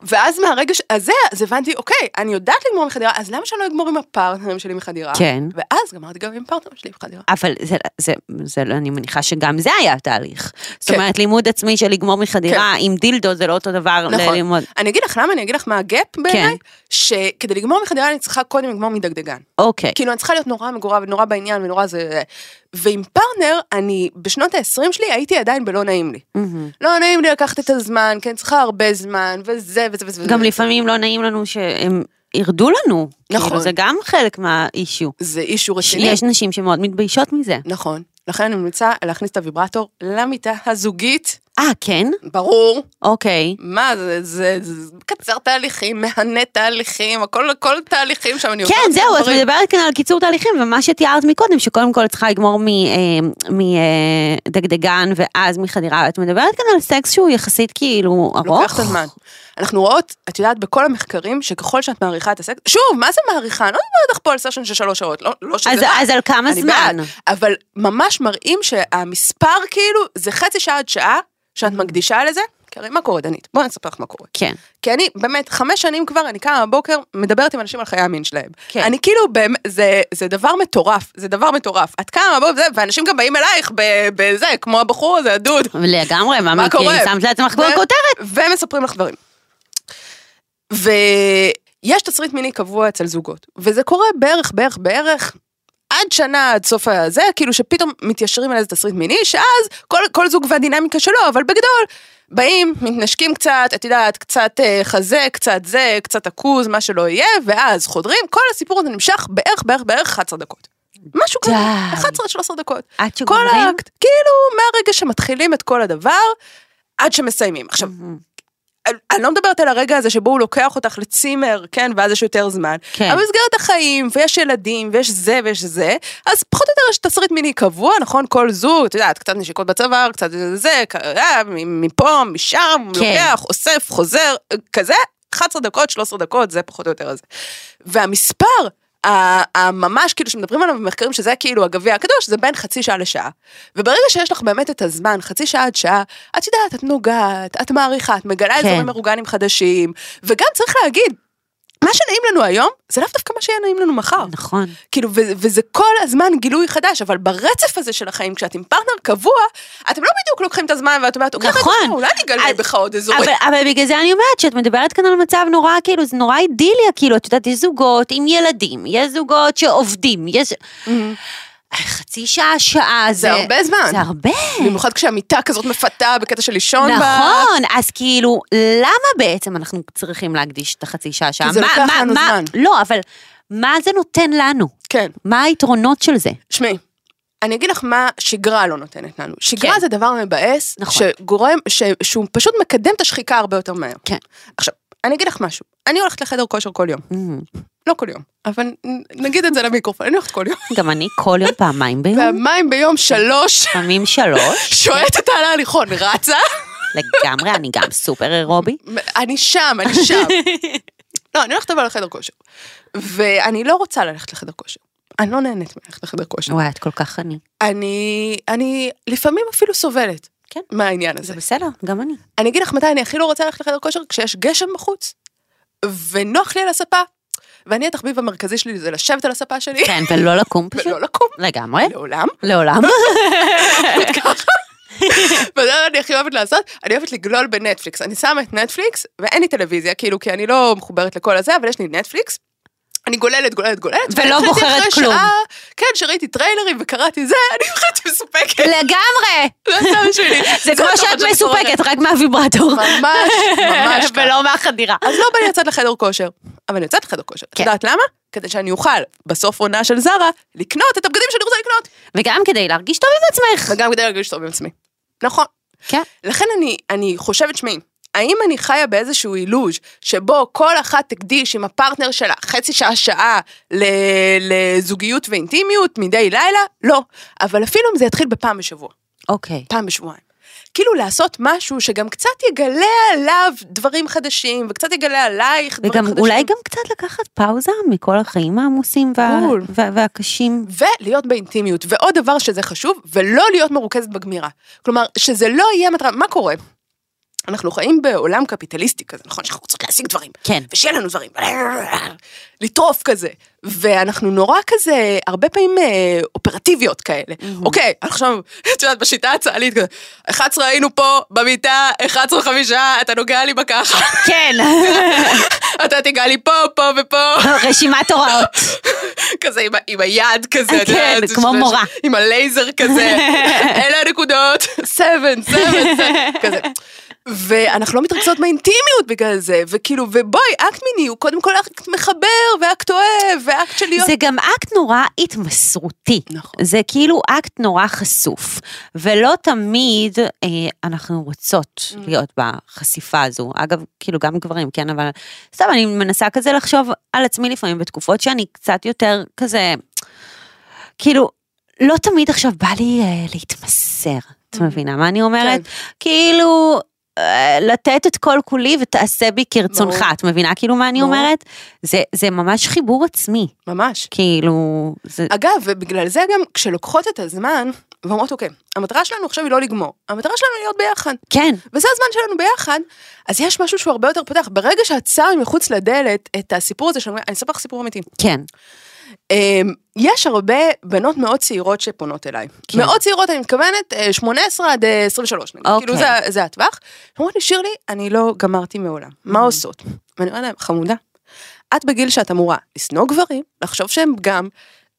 B: ואז מהרגע ש- הזה, אז הבנתי, אוקיי, אני יודעת לגמור מחדירה, אז למה שאני לא אגמור עם הפרטנרים שלי מחדירה?
A: כן.
B: ואז גמרתי גם עם פרטנרים שלי מחדירה.
A: אבל זה, זה, זה, לא- אני מניחה שגם זה היה תהליך. זאת
B: כן.
A: אומרת, לימוד עצמי של לגמור מחדירה עם דילדו זה לא אותו דבר
B: נכון.
A: ללמוד.
B: אני אגיד לך למה, אני אגיד לך מה ה gap
A: כן.
B: בעיניי, שכדי לגמור מחדירה אני צריכה קודם לגמור מדגדגן.
A: אוקיי.
B: כאילו אני צריכה להיות נורא מגורה ונורא בעניין ונורא זה... ועם פרטנר, אני בשנות ה-20 שלי הייתי עדיין בלא נעים לי.
A: מהמם.
B: לא נעים לי לקחת את הזמן, כן, צריכה הרבה זמן, וזה וזה וזה.
A: גם
B: וזה.
A: לפעמים לא נעים לנו שהם ירדו לנו.
B: נכון.
A: כאילו, זה גם חלק מהאישיו.
B: זה אישו רציני.
A: יש נשים שמאוד מתביישות מזה.
B: נכון. לכן אני ממליצה להכניס את הוויברטור למיטה הזוגית,
A: אה, כן?
B: ברור.
A: אוקיי.
B: מה זה, זה, זה מקצר תהליכים, מהנה תהליכים, הכל, הכל תהליכים שם, אני
A: כן, זהו, את. מדברת כאן על קיצור תהליכים, ומה שתיארת מקודם, שקודם כל צריכה לגמור מדגדגן ואז מחדירה, את מדברת כאן על סקס שהוא יחסית כאילו ארוך.
B: לוקח את הזמן. אנחנו רואות, את יודעת, בכל המחקרים, שככל שאת מעריכה את הסקס, שוב, מה זה מעריכה? אני לא מדברת לך פה על סשן של שלוש שעות, לא, לא שזה
A: אז. אז על כמה זמן?
B: בעד, אבל ממש מראים שהמספר כאילו, זה חצי שעה עד שעה שאת מקדישה לזה. כי הרי מה קורה, דנית? בואי אני אספר לך מה קורה.
A: כן.
B: כי אני, באמת, חמש שנים כבר, אני קמה בבוקר, מדברת עם אנשים על חיי המין שלהם.
A: כן.
B: אני כאילו, באמת, זה, זה דבר מטורף, זה דבר מטורף. את קמה בבוקר, זה, ואנשים גם באים אלייך בזה, כמו הבחור הזה, הדוד.
A: לגמרי, מה
B: מה? קורה?
A: שמת לעצמך
B: ו-
A: כותרת.
B: ומספרים לך דברים. ויש תסריט מיני קבוע אצל זוגות, וזה קורה בערך, בערך, בערך. עד שנה, עד סוף הזה, כאילו שפתאום מתיישרים על איזה תסריט מיני, שאז כל, כל זוג והדינמיקה שלו, אבל בגדול, באים, מתנשקים קצת, את יודעת, קצת אה, חזה, קצת זה, קצת עכוז, מה שלא יהיה, ואז חודרים, כל הסיפור הזה נמשך בערך, בערך, בערך 11 דקות. משהו כזה,
A: די.
B: 11-13 דקות.
A: עד
B: כל
A: שגומרים?
B: האקט, כאילו, מהרגע שמתחילים את כל הדבר, עד שמסיימים. עכשיו, אני- אני לא מדברת על הרגע הזה שבו הוא לוקח אותך לצימר, כן, ואז יש יותר זמן.
A: כן.
B: אבל במסגרת החיים, ויש ילדים, ויש זה ויש זה, אז פחות או יותר יש תסריט מיני קבוע, נכון? כל זוג, את יודעת, קצת נשיקות בצוואר, קצת זה, אה, מפה, משם,
A: כן.
B: לוקח, אוסף, חוזר, כזה, 11 דקות, 13 דקות, זה פחות או יותר הזה. והמספר, הממש כאילו שמדברים עליו במחקרים שזה כאילו הגביע הקדוש, זה בין חצי שעה לשעה. וברגע שיש לך באמת את הזמן, חצי שעה עד שעה, את יודעת, את נוגעת, את מעריכה, את מגלה
A: כן.
B: אזורים אורגניים חדשים, וגם צריך להגיד, מה שנעים לנו היום, זה לאו דווקא מה שיהיה נעים לנו מחר.
A: נכון.
B: כאילו, ו- וזה כל הזמן גילוי חדש, אבל ברצף הזה של החיים, כשאת עם פרטנר קבוע, אתם לא בדיוק לוקחים את הזמן ואת אומרת, אוקיי,
A: נכון.
B: רגע, אולי אני אגלה
A: אז-
B: בך עוד אזורים.
A: אבל, אבל בגלל זה אני אומרת שאת מדברת כאן על מצב נורא, כאילו, זה נורא אידיליה, כאילו, את יודעת, יש זוגות עם ילדים, יש זוגות שעובדים, יש... חצי שעה, שעה, זה...
B: זה הרבה זמן.
A: זה הרבה.
B: במיוחד כשהמיטה כזאת מפתה בקטע של לישון בה.
A: נכון, אז כאילו, למה בעצם אנחנו צריכים להקדיש את החצי שעה, שעה?
B: זה
A: מה-
B: לוקח
A: מה-
B: לנו
A: מה-
B: זמן.
A: לא, אבל מה זה נותן לנו?
B: כן.
A: מה היתרונות של זה?
B: שמעי, אני אגיד לך מה שגרה לא נותנת לנו. שגרה
A: כן.
B: זה דבר מבאס,
A: נכון.
B: שגורם, ש, שהוא פשוט מקדם את השחיקה הרבה יותר מהר.
A: כן.
B: עכשיו, אני אגיד לך משהו, אני הולכת לחדר כושר כל יום.
A: Mm,
B: לא כל יום, אבל נגיד את זה למיקרופון, אני הולכת כל יום.
A: גם אני כל יום פעמיים ביום,
B: והמים ביום שלוש,
A: לפעמים שלוש,
B: שועטת על ההליכון, רצה,
A: לגמרי, אני גם סופר אירובי.
B: אני שם, אני שם. לא, אני הולכת אבל לחדר כושר. ואני לא רוצה ללכת לחדר כושר. אני לא נהנית מללכת לחדר כושר.
A: וואי, את כל כך עני.
B: אני, אני לפעמים אפילו סובלת.
A: כן.
B: מהעניין
A: זה
B: הזה.
A: בסדר, גם אני.
B: אני אגיד לך מתי אני הכי לא רוצה ללכת לחדר כושר, כשיש גשם בחוץ, ונוח לי על הספה, ואני התחביב המרכזי שלי זה לשבת על הספה שלי,
A: כן, ולא לקום פשוט.
B: ולא לקום,
A: לגמרי,
B: לעולם.
A: לעולם. *laughs*
B: וזה מה אני הכי אוהבת לעשות, אני אוהבת לגלול בנטפליקס. אני שמה את נטפליקס, ואין לי טלוויזיה, כאילו, כי אני לא מחוברת לכל הזה, אבל יש לי נטפליקס. אני גוללת, גוללת, גוללת.
A: ולא בוחרת כלום.
B: שעה, כן, שראיתי טריילרים וקראתי זה, *laughs* אני הולכת מסופקת.
A: לגמרי!
B: זה הסתם שלי. *laughs*
A: זה כמו שאת מסופקת. רק מהוויברטור.
B: ממש, ממש. *laughs*
A: ולא מהחדירה.
B: אז לא בא לי לצאת לחדר כושר, אבל אני יוצאת לחדר כושר. את
A: כן.
B: יודעת למה? כדי שאני אוכל, בסוף עונה של זרה, לקנות את הבגדים שאני רוצה לקנות.
A: וגם כדי להרגיש טוב עם עצמך.
B: וגם כדי להרגיש טוב עם עצמי. נכון.
A: כן.
B: לכן אני, אני חושבת, שמי, האם אני חיה באיזשהו אילוז' שבו כל אחת תקדיש עם הפרטנר שלה חצי שעה שעה ל- לזוגיות ואינטימיות מדי לילה? לא. אבל אפילו אם זה יתחיל בפעם בשבוע,
A: אוקיי.
B: פעם בשבועיים. כאילו לעשות משהו שגם קצת יגלה עליו דברים חדשים, וקצת יגלה עלייך דברים
A: וגם
B: חדשים.
A: אולי גם קצת לקחת פאוזה מכל החיים העמוסים וה-. וה- והקשים.
B: ולהיות באינטימיות. ועוד דבר שזה חשוב, ולא להיות מרוכזת בגמירה. כלומר, שזה לא יהיה מטרה, מה קורה? אנחנו חיים בעולם קפיטליסטי כזה, נכון? שאנחנו רוצות להשיג דברים.
A: כן.
B: ושיהיה לנו דברים. לטרוף כזה. ואנחנו נורא כזה, הרבה פעמים אה, אופרטיביות כאלה. אוקיי, עכשיו, את יודעת, בשיטה הצה"לית כזה, 11 היינו פה במיטה, 11 חמישה, אתה נוגע לי בככה.
A: כן, *laughs*
B: אתה תיגע לי פה, פה ופה.
A: רשימת הוראות. *laughs*
B: כזה עם, עם היד כזה, את
A: כן,
B: יודעת,
A: כמו
B: ש-
A: מורה.
B: עם הלייזר כזה, *laughs* אלה הנקודות, 7, 7, כזה. ואנחנו לא מתרכזות באינטימיות בגלל זה, וכאילו, ובואי, אקט מיני הוא קודם כל אקט מחבר, ואקט אוהב, ואקט של להיות...
A: זה גם אקט נורא התמסרותי.
B: נכון.
A: זה כאילו אקט נורא חשוף, ולא תמיד אה, אנחנו רוצות להיות בחשיפה הזו. אגב, כאילו גם גברים, כן, אבל סתם אני מנסה כזה לחשוב על עצמי לפעמים בתקופות שאני קצת יותר כזה, כאילו, לא תמיד עכשיו בא לי אה, להתמסר. את מבינה מה אני אומרת? כאילו... אה, לתת את כל כולי ותעשה בי כרצונך,
B: ברור.
A: את מבינה כאילו מה אני
B: ברור.
A: אומרת? זה, זה ממש חיבור עצמי,
B: ממש.
A: כאילו, זה,
B: אגב, ובגלל זה גם כשלוקחות את הזמן, ואומרות, אוקיי, המטרה שלנו עכשיו היא לא לגמור, המטרה שלנו היא להיות ביחד.
A: כן,
B: וזה הזמן שלנו ביחד, אז יש משהו שהוא הרבה יותר פותח. ברגע שאת שמה מחוץ לדלת את הסיפור הזה, שאני אני אספר לך סיפור אמיתי.
A: כן,
B: יש הרבה בנות מאוד צעירות שפונות אליי.
A: כן.
B: מאוד צעירות, אני מתכוונת, אה, 18 עד אה, 23, נגיד.
A: אוקיי.
B: כאילו זה, זה הטווח. אומרות לי, שירלי, אני לא גמרתי מעולם, מה
A: Mm.
B: עושות? ואני אומרת להם, חמודה, את בגיל שאת אמורה לשנוא גברים, לחשוב שהם פגם.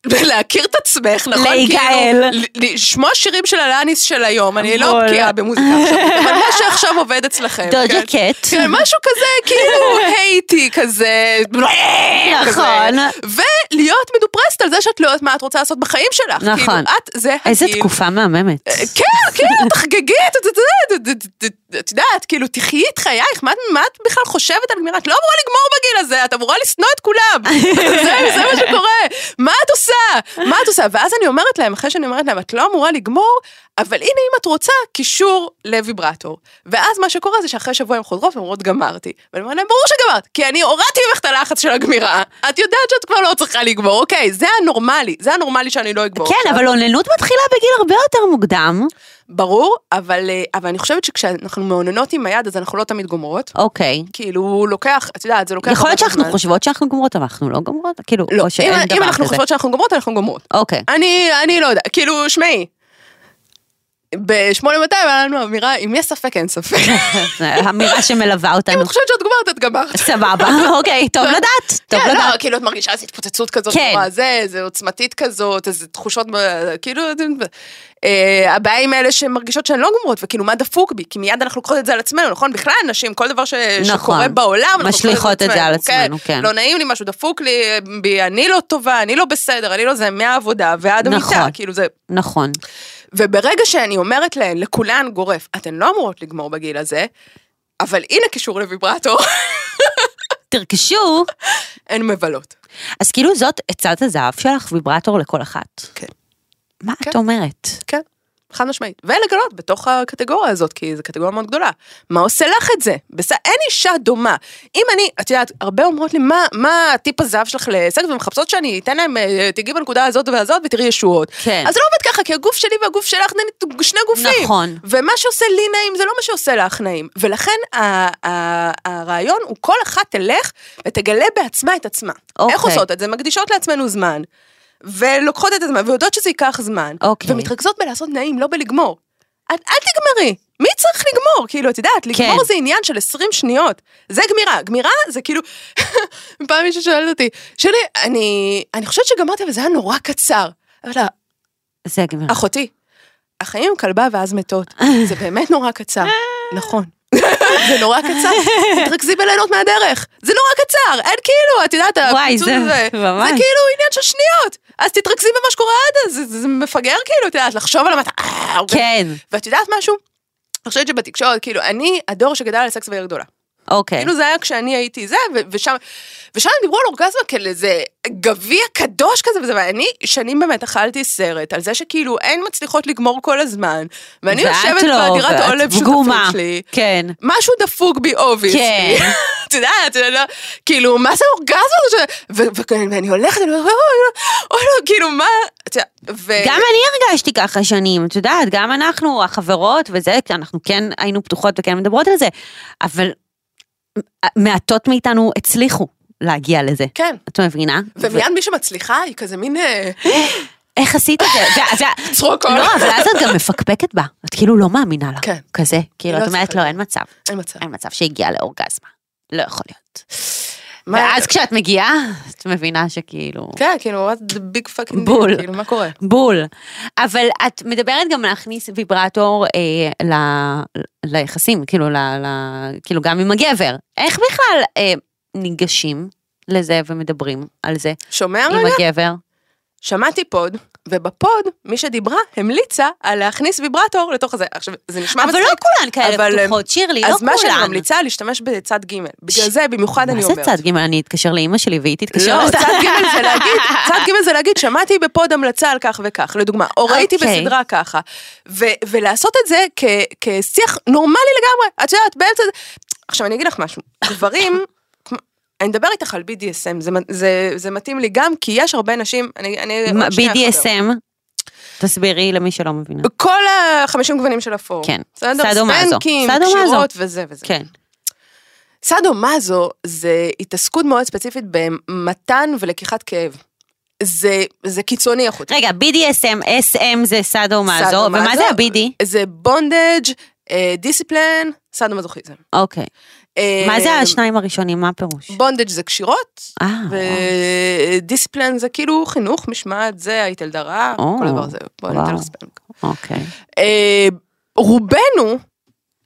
B: להכיר את עצמך, נכון?
A: להיגאל.
B: כאילו, לשמוע שירים של אלניס של היום, אני לא. בקיאה במוזיקה עכשיו, *laughs* אבל מה שעכשיו עובד אצלכם.
A: דוג'ה
B: כן?
A: קט.
B: כן, משהו כזה, כאילו *laughs* הייתי כזה,
A: נכון.
B: ולהיות מדופרסת על זה שאת לא יודעת מה את רוצה לעשות בחיים שלך.
A: נכון.
B: כאילו, את, זה
A: איזה
B: הגיל.
A: תקופה מהממת.
B: כן, כן, *laughs* תחגגי, את- יודעת, כאילו, תחיי את חייך, מה את בכלל חושבת על גמירה? את לא אמורה לגמור בגיל הזה, את אמורה לשנוא את כולם. זה מה שקורה. מה את עושה? מה את עושה? ואז אני אומרת להם, אחרי שאני אומרת להם, את לא אמורה לגמור, אבל הנה אם את רוצה, קישור לוויברטור. ואז מה שקורה זה שאחרי שבוע הן חוזרות ואומרות, גמרתי. ואני אומרת להם, ברור שגמרת, כי אני הורדתי ממך את הלחץ של הגמירה. את יודעת שאת כבר לא צריכה לגמור, אוקיי, זה הנורמלי, זה הנורמלי שאני לא אגמור.
A: כן,
B: עכשיו.
A: אבל אוננות מתחילה בגיל הרבה יותר מוקדם.
B: ברור, אבל, אה, אבל אני חושבת שכשאנחנו מאוננות עם היד, אז אנחנו לא תמיד גומרות.
A: אוקיי.
B: כאילו, הוא לוקח, את יודעת, זה לוקח...
A: יכול להיות שאנחנו. חושבות שאנחנו גומרות, אבל אנחנו לא גומרות? כאילו,
B: לא,
A: או שאין
B: אם,
A: דבר
B: אם אנחנו
A: כזה.
B: חושבות שאנחנו גומרות, אנחנו גומרות.
A: אוקיי.
B: אני, אני לא יודע, כאילו, שמעי, ב-8200 היה לנו אמירה, אם יש ספק, אין ספק. *laughs*
A: אמירה שמלווה
B: אם
A: אותנו.
B: את חושבת שאת גומרת, את גמרת.
A: סבבה, *laughs* אוקיי, טוב לדעת, טוב
B: כן,
A: לדעת.
B: לא, כאילו את מרגישה איזו התפוצצות כזאת,
A: כן.
B: זה, איזה עוצמתית כזאת, איזה תחושות, כאילו, אה, הבעיה עם אלה שמרגישות שהן לא גומרות, וכאילו מה דפוק בי, כי מיד אנחנו לוקחות את זה על עצמנו, נכון? בכלל נשים, כל דבר.
A: נכון.
B: שקורה בעולם,
A: משליכות את זה על עצמנו, כן.
B: לא נעים לי, משהו דפוק לי, אני לא טובה, אני לא בסדר, אני לא זה, מהעבודה ועד המיטה,
A: נכון.
B: כאילו זה...
A: נכון.
B: וברגע שאני אומרת להן, לכולן גורף, אתן לא אמורות לגמור בגיל הזה, אבל הנה קישור לוויברטור, *laughs*
A: תרכשו.
B: הן מבלות.
A: אז כאילו זאת עצת הזהב שלך, ויברטור לכל אחת.
B: כן.
A: מה את
B: כן.
A: אומרת?
B: כן, חד משמעית. ולגלות בתוך הקטגוריה הזאת, כי זו קטגוריה מאוד גדולה. מה עושה לך את זה? בס... אין אישה דומה. אם אני, את יודעת, הרבה אומרות לי, מה, מה הטיפ הזהב שלך לסקס, ומחפשות שאני אתן להם, אה, תגיעי בנקודה הזאת והזאת ותראי ישועות.
A: כן.
B: אז זה לא עובד ככה, כי הגוף שלי והגוף שלך זה שני גופים.
A: נכון.
B: ומה שעושה לי נעים זה לא מה שעושה לך נעים. ולכן ה- ה- הרעיון הוא כל אחת תלך ותגלה בעצמה את עצמה.
A: אוקיי.
B: איך עושות את זה? מקדישות לעצמנו זמן. ולוקחות את הזמן, ויודעות שזה ייקח זמן.
A: אוקיי.
B: ומתרכזות בלעשות נעים, לא בלגמור. אל, אל תגמרי. מי צריך לגמור? כאילו, את יודעת, לגמור
A: כן.
B: זה עניין של 20 שניות. זה גמירה. גמירה זה כאילו... *laughs* פעם מישהו שואלת אותי, שלי, אני, אני חושבת שגמרתי, אבל זה היה נורא קצר. אמרתי לה,
A: זה גמר.
B: אחותי, החיים הם כלבה ואז מתות. *laughs* זה באמת נורא קצר. נכון. *laughs* זה נורא קצר, תתרכזי בליהנות מהדרך. זה נורא קצר, אין כאילו, את יודעת,
A: וואי, זה
B: הזה. זה כאילו עניין של שניות. אז תתרכזי במה שקורה עד אז, זה, זה מפגר כאילו, את יודעת, לחשוב על המטה.
A: כן,
B: ואת יודעת משהו? אני חושבת שבתקשורת, כאילו, אני הדור שגדל על סקס בעיר גדולה.
A: אוקיי.
B: כאילו זה היה כשאני הייתי זה, ו- ושם, ושם הם דיברו על אורגזמה כאל איזה גביע קדוש כזה וזה, ואני שנים באמת אכלתי סרט על זה שכאילו אין מצליחות לגמור כל הזמן, ואני יושבת
A: לא,
B: בדירת עולב שותפות. שלי,
A: כן.
B: משהו דפוק בי obviously.
A: כן. *laughs*
B: את יודעת, לא- כאילו, מה זה האורגזמה הזאת? ואני הולכת, אני אומרת, אוי, לא, אוי, לא, כאילו, מה, ו-
A: גם אני הרגשתי ככה שנים, את יודעת, גם אנחנו, החברות וזה, אנחנו כן היינו פתוחות וכן מדברות על זה, אבל מעטות מאיתנו הצליחו להגיע לזה.
B: כן.
A: את מבינה?
B: ומיד מי שמצליחה היא כזה מין אה, *gasps*
A: איך עשית את זה? ו- ו-
B: צחוק.
A: לא, אבל אז את גם מפקפקת בה, את כאילו לא מאמינה לה.
B: כן.
A: כזה, כאילו,
B: לא
A: את אומרת, לא, אין מצב.
B: אין מצב.
A: אין מצב שהגיעה לאורגזמה. לא יכול להיות. ואז כשאת מגיעה, את מבינה שכאילו...
B: כן, כאילו, what the big fucking deal,
A: בול.
B: כאילו, מה קורה?
A: בול. אבל את מדברת גם להכניס ויברטור אה, ל, ליחסים, כאילו, ל, ל, כאילו גם עם הגבר. איך בכלל אה, ניגשים לזה ומדברים על זה
B: שומע
A: עם
B: רגע?
A: הגבר?
B: שמעתי פוד, ובפוד, מי שדיברה, המליצה על להכניס ויברטור לתוך הזה. עכשיו, זה נשמע
A: אבל
B: מצחיק.
A: לא כולן כאלה
B: אבל,
A: פתוחות, שירלי, לא
B: אז מה שאני
A: כולן.
B: ממליצה, להשתמש בצד ג'. בגלל זה, במיוחד אני
A: מה
B: אומרת.
A: זה צד ג' אני אתקשר לאימא שלי והיא תתקשר
B: לא, *laughs* צד ג' זה להגיד, צד ג' זה להגיד, שמעתי בפוד המלצה על כך וכך, לדוגמה, או ראיתי
A: אוקיי.
B: בסדרה ככה, ולעשות את זה כשיח נורמלי לגמרי, את יודעת, באמצע עכשיו אני אגיד לך משהו, גברים, אני מדבר איתך על BDSM, זה, זה, זה מתאים לי גם כי יש הרבה נשים, אני, אני
A: מה. BDSM, תסבירי למי שלא מבינה.
B: כל החמישים גוונים של הפורום.
A: כן.
B: בסדר? סטנקים. קשירות וזה וזה.
A: כן.
B: סאדו מאזו זה התעסקות מאוד ספציפית במתן ולקיחת כאב. זה, זה קיצוני אחותי.
A: רגע, BDSM, SM זה סאדו מאזו, ומה. זה ה-BD?
B: זה בונדג', דיסציפלן, סאדו מזוכיזם.
A: אוקיי. מה זה השניים הראשונים, מה הפירוש?
B: בונדג' זה קשירות,
A: אה,
B: ודיסציפלן זה כאילו חינוך, משמעת, זה היית ילדה רעה, כל הדבר הזה. בוא
A: וואו.
B: לך ספנק.
A: אוקיי,
B: אה, רובנו,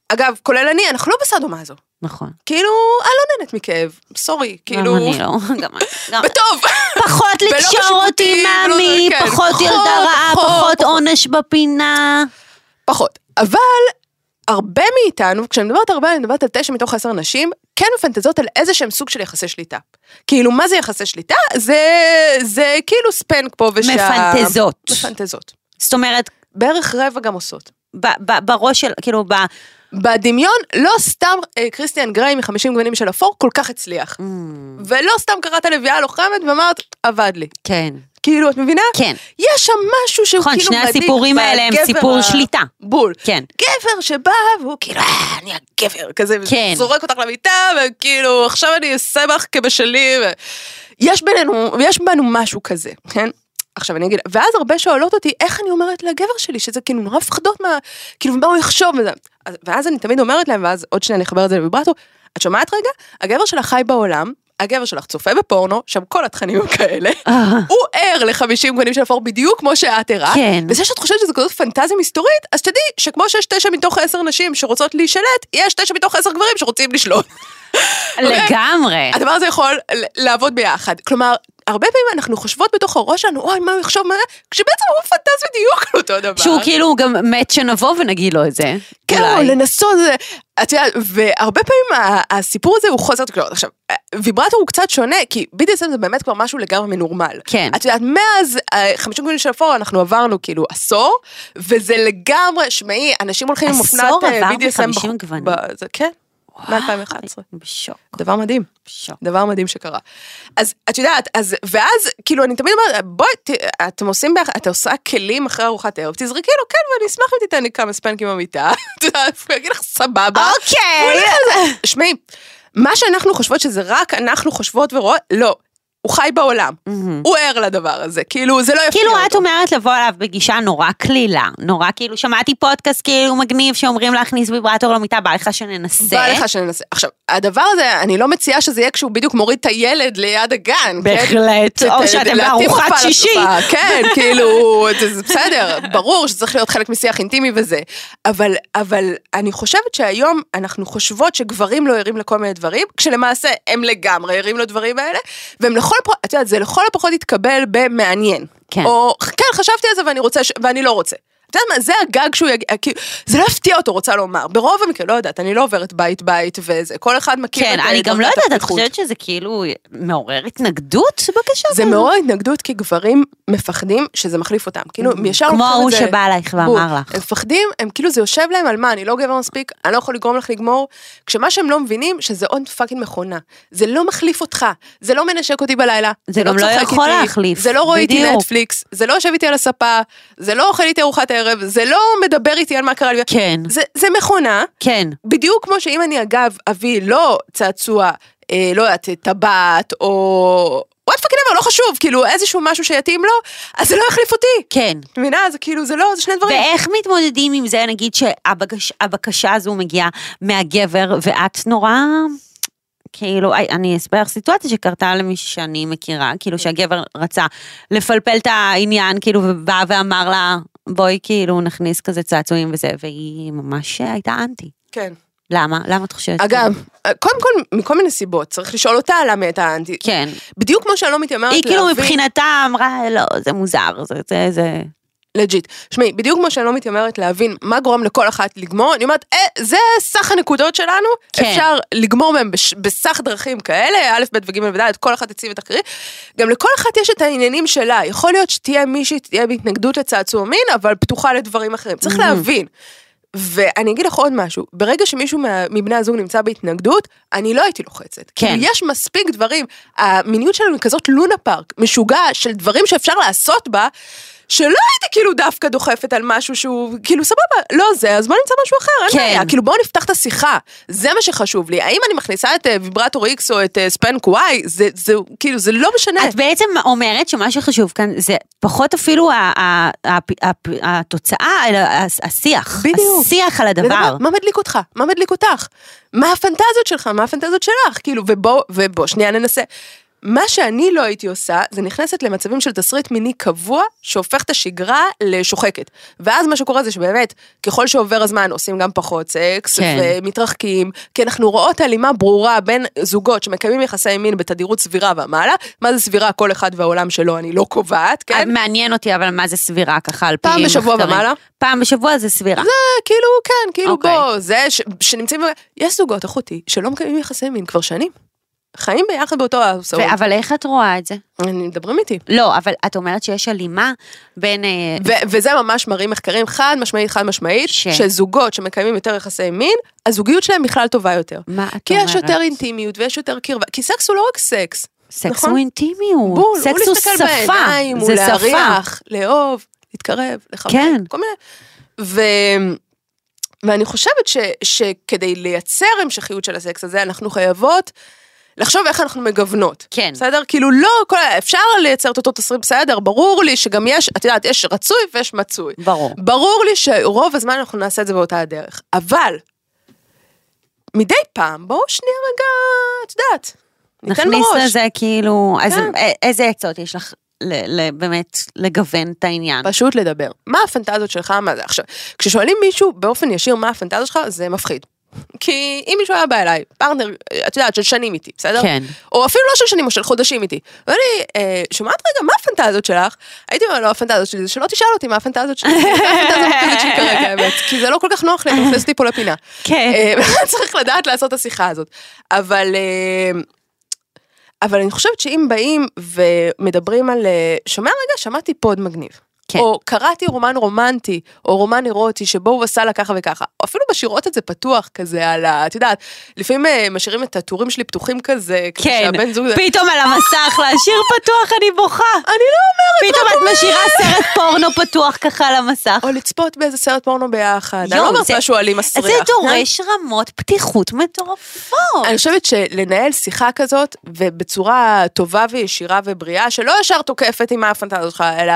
B: אגב, כולל אני, אנחנו לא בסאדו מאזו.
A: נכון.
B: כאילו, אני לא נהנית מכאב, סורי, כאילו,
A: גם אני לא, גם אני.
B: בטוב.
A: פחות *laughs* לקשור אותי מאמי,
B: כן,
A: פחות ילדה רעה,
B: פחות.
A: עונש בפינה.
B: פחות. אבל הרבה מאיתנו, כשאני מדברת הרבה, אני מדברת על תשע מתוך עשר נשים, כן מפנטזות על איזה שהם סוג של יחסי שליטה. כאילו, מה זה יחסי שליטה? זה, זה כאילו ספנק פה ושם.
A: מפנטזות.
B: מפנטזות.
A: זאת אומרת,
B: בערך רבע גם עושות.
A: ב- ב- בראש של, כאילו, ב...
B: בדמיון, לא סתם אה, כריסטיאן גריי מ-50 גוונים של אפור כל כך הצליח.
A: Mm,
B: ולא סתם קראת לביאה לוחמת ואמרת, עבד לי.
A: כן.
B: כאילו, את מבינה?
A: כן.
B: יש שם משהו שהוא
A: נכון,
B: כאילו
A: שני
B: מדאיג
A: הסיפורים האלה הם סיפור
B: ה-
A: שליטה.
B: בול.
A: כן.
B: גבר שבא והוא כאילו, אה, אני הגבר, כזה,
A: כן.
B: זורק אותך למיטה, וכאילו, עכשיו אני אעשה לך כבשלי. ו... יש בינינו, יש בנו משהו כזה, כן? עכשיו אני אגיד, ואז הרבה שואלות אותי, איך אני אומרת לגבר שלי, שזה כאילו נורא מפחדות מה, כאילו, מה הוא יחשוב וזה. אז- ואז אני תמיד אומרת להם, ואז עוד שניה אני אחבר את זה לוויברטור, את שומעת רגע? הגבר שלך חי בעולם, הגבר שלך צופה בפורנו, שם כל התכנים הם כאלה,
A: אה.
B: הוא ער ל-50 גוונים של הפורנו בדיוק כמו שאת ערה,
A: כן.
B: וזה שאת חושבת שזו כזאת פנטזיה מסתורית, אז תדעי שכמו שיש תשע מתוך עשר נשים שרוצות להישלט, יש תשע מתוך עשר גברים שרוצים לשלוט.
A: לגמרי. *laughs*
B: הדבר הזה יכול לעבוד ביחד. כלומר, הרבה פעמים אנחנו חושבות בתוך הראש שלנו, אוי, מה הוא יחשוב, מה... כשבעצם הוא פנטז בדיוק על אותו דבר.
A: שהוא כאילו גם מת שנבוא ונגיד לו את זה.
B: כן, או
A: אולי.
B: לנסות, את יודעת, והרבה פעמים הסיפור הזה הוא חוסר תקשורת. עכשיו, ויברטור הוא קצת שונה, כי BDSM זה באמת כבר משהו לגמרי מנורמל.
A: כן.
B: את יודעת, מאז אה, 50 גוונים של אפור אנחנו עברנו כאילו עשור, וזה לגמרי, שמעי, אנשים הולכים עם אופנת
A: עשור
B: אה,
A: עבר
B: BDSM.
A: ב-50
B: בחוץ-
A: גוונים?
B: ב- זה- כן, מ-2011.
A: בשוק,
B: דבר מדהים.
A: בשוק.
B: דבר מדהים שקרה. אז את יודעת, אז, ואז כאילו אני תמיד אומרת, בואי, אתם עושים את עושה כלים אחרי ארוחת ערב, תזרקי לו, כן, ואני אשמח אם תיתן לי כמה ספנקים במיטה, *laughs* את יודעת, הוא יגיד לך סבבה.
A: אוקיי.
B: שמעי, מה שאנחנו חושבות שזה רק אנחנו חושבות ורואות, לא. הוא חי בעולם, הוא ער לדבר הזה, כאילו זה לא יפתיע
A: כאילו
B: אותו.
A: את אומרת לבוא אליו בגישה נורא קלילה, נורא כאילו שמעתי פודקאסט כאילו מגניב שאומרים להכניס ויברטור למיטה, בא לך שננסה.
B: בא לך שננסה. עכשיו, הדבר הזה, אני לא מציעה שזה יהיה כשהוא בדיוק מוריד את הילד ליד הגן. כן?
A: בהחלט,
B: ת-
A: או שאתם בארוחת שישי.
B: כן, כאילו, זה זה בסדר, ברור שצריך להיות חלק משיח אינטימי וזה. אבל, אבל אני חושבת שהיום אנחנו חושבות שגברים לא ערים לכל מיני דברים, כשלמעשה הם לגמרי ערים לדברים האלה, והם לכל הפחות, את יודעת, זה לכל הפחות יתקבל במעניין.
A: כן.
B: או, כן, חשבתי על זה ואני רוצה, ש- ואני לא רוצה. את יודעת מה, זה הגג שהוא יגיד, כאילו, זה לא יפתיע אותו, רוצה לומר. ברוב המקרה, לא יודעת, אני לא עוברת בית בית וזה, כל אחד מכיר
A: כן,
B: את
A: אני גם לא יודעת, את. חושבת שזה כאילו מעורר התנגדות בבקשה?
B: זה מעורר התנגדות כי גברים מפחדים שזה מחליף אותם. כאילו, הם ישר
A: כמו
B: לוקחים את
A: ההוא
B: זה-
A: שבא אלייך. ואמר לך.
B: הם מפחדים, הם כאילו זה יושב להם על מה, אני לא גבר מספיק, אני לא יכול לגרום לך לגמור, כשמה שהם לא מבינים שזה עוד fucking מכונה. זה לא מחליף אותך, זה לא מנשק אותי בלילה.
A: זה גם לא יכול להחליף,
B: זה לא רואה איתי. נטפליקס, זה לא יושב איתי על הספה, זה לא אוכל איתי ארוחת ערב, זה לא מדבר איתי על מה קרה לי.
A: כן,
B: זה, זה מכונה,
A: כן.
B: בדיוק כמו שאם אני אגב אביא לא צעצוע, אה, לא יודעת, טבעת או... what fucking ever, לא חשוב, כאילו איזשהו משהו שיתאים לו, אז זה לא יחליף אותי.
A: כן.
B: את מבינה? זה כאילו, זה לא, זה שני דברים.
A: ואיך מתמודדים עם זה, נגיד שהבקשה הזו מגיעה מהגבר, ואת נורא... כאילו, אי, אני אספר לך סיטואציה שקרתה למישהי שאני מכירה, כאילו שהגבר רצה לפלפל את העניין, כאילו, ובא ואמר לה, בואי כאילו נכניס כזה צעצועים וזה, והיא ממש הייתה אנטי.
B: כן.
A: למה? למה את חושבת?
B: אגב, קודם כל, מכל מיני סיבות, צריך לשאול אותה למה הייתה האנטי.
A: כן.
B: בדיוק כמו שאני לא מתיימרת
A: היא כאילו
B: להבין-
A: מבחינתה אמרה, לא, זה מוזר, זה, זה, זה...
B: legit. שמעי, בדיוק כמו שאני לא מתיימרת להבין מה גורם לכל אחת לגמור, אני אומרת, אה, זה סך הנקודות שלנו,
A: כן.
B: אפשר לגמור מהם בש, בסך דרכים כאלה, א', ב' וג' וד', כל אחת תציב את הקריא. גם לכל אחת יש את העניינים שלה, יכול להיות שתהיה מישהי, תהיה בהתנגדות לצעצוע מין, אבל פתוחה לדברים אחרים, צריך
A: Mhm.
B: להבין. ואני אגיד לך עוד משהו, ברגע שמישהו מה- מבני הזוג נמצא בהתנגדות, אני לא הייתי לוחצת.
A: כן.
B: כאילו, יש מספיק דברים, המיניות שלנו היא כזאת לונה פארק, משוגע של דברים שאפשר לעשות בה, שלא הייתי כאילו דווקא דוחפת על משהו שהוא, כאילו סבבה, לא זה, אז בוא נמצא משהו אחר, אין
A: כן.
B: בעיה, כאילו בואו נפתח את השיחה, זה מה שחשוב לי, האם אני מכניסה את אה, ויברטור X או את אה, ספנק Y, זה, זה, כאילו, זה לא משנה.
A: את בעצם אומרת שמה שחשוב כאן זה פחות אפילו התוצאה, אלא השיח.
B: בדיוק.
A: השיח על הדבר.
B: לדבר, מה מדליק אותך? מה מדליק אותך? מה הפנטזיות שלך? מה הפנטזיות שלך? כאילו, ובוא, ובוא, שנייה ננסה. מה שאני לא הייתי עושה, זה נכנסת למצבים של תסריט מיני קבוע, שהופך את השגרה לשוחקת. ואז מה שקורה זה שבאמת, ככל שעובר הזמן עושים גם פחות סקס,
A: כן.
B: ומתרחקים, כי אנחנו רואות הלימה ברורה בין זוגות שמקיימים יחסי מין בתדירות סבירה ומעלה, מה זה סבירה, כל אחד והעולם שלו, אני לא קובעת, כן?
A: מעניין אותי אבל מה זה סבירה ככה על פי
B: פעם בשבוע
A: מחקרים.
B: ומעלה?
A: פעם בשבוע זה סבירה.
B: כאילו, כן, כאילו
A: אוקיי.
B: בוא, זה ש, שנמצאים, יש זוגות, אחותי, שלא מקיימים יחסי מין כבר שנים. חיים ביחד באותו האוסאו.
A: ו- אבל איך את רואה את זה?
B: מדברים איתי.
A: לא, אבל את אומרת שיש הלימה בין... אה,
B: ו- וזה ממש מראים מחקרים חד משמעית, חד משמעית,
A: ש-
B: שזוגות שמקיימים יותר יחסי מין, הזוגיות שלהם בכלל טובה יותר.
A: מה את
B: כי
A: אומרת?
B: יש יותר אינטימיות ויש יותר קרבה, כי סקס הוא לא רק סקס.
A: סקס
B: נכון?
A: הוא אינטימיות,
B: בול, הוא
A: סקס הוא
B: להסתכל
A: שפה,
B: בעיניים, הוא
A: זה שפה.
B: להריח, לאהוב, להתקרב, לכבד,
A: כן.
B: כל מיני. ו... ואני חושבת ש... שכדי לייצר המשכיות של הסקס הזה, אנחנו חייבות לחשוב איך אנחנו מגוונות.
A: כן.
B: בסדר? כאילו לא, כל... אפשר לייצר את אותו תסריט בסדר, ברור לי שגם יש, את יודעת, יש רצוי ויש מצוי.
A: ברור.
B: ברור לי שרוב הזמן אנחנו נעשה את זה באותה הדרך, אבל מדי פעם, בואו שנייה רגע, את יודעת, ניתן
A: נכניס
B: בראש.
A: לזה כאילו, אז
B: כן.
A: איזה עצות יש לך ל- ל- באמת לגוון את העניין?
B: פשוט לדבר. מה הפנטזיות שלך, מה זה? עכשיו, כששואלים מישהו באופן ישיר מה הפנטזיות שלך, זה מפחיד. כי אם מישהו היה בא אליי, פרטנר, את יודעת, של שנים איתי, בסדר?
A: כן.
B: או אפילו לא של שנים, או של חודשים איתי. ואני, אה, שומעת רגע, מה הפנטזיות שלך? הייתי אומרת, לא, הפנטזיות שלי זה שלא תשאל אותי מה הפנטזיות שלי. זה הפנטזיה *laughs* המרכזית שלי כרגע, האמת. כי זה לא כל כך נוח לי, אתה מכניס אותי פה לפינה.
A: כן.
B: אה, *laughs* צריך לדעת לעשות את השיחה הזאת. אבל... אה, אבל אני חושבת שאם באים ומדברים על, אה, שומע רגע, שמעתי פוד מגניב.
A: כן.
B: או קראתי רומן רומנטי, או רומן אירוטי, שבו הוא עשה לה ככה וככה. או אפילו משאירות את זה פתוח כזה על ה... את יודעת, לפעמים אה, משאירים את הטורים שלי פתוחים כזה,
A: כן,
B: שהבן זוג...
A: פתאום על המסך להשאיר פתוח אני בוכה.
B: אני לא אומרת,
A: פתאום
B: רק
A: את. משאירה סרט פורנו פתוח ככה על המסך.
B: או לצפות באיזה סרט פורנו ביחד. אני לא אומרת משהו אלים מסריח.
A: זה דורש רמות פתיחות מטורפות.
B: אני חושבת שלנהל שיחה כזאת, ובצורה טובה וישירה ובריאה, שלא ישר תוקפת עם הפנטזיה שלך, אלא,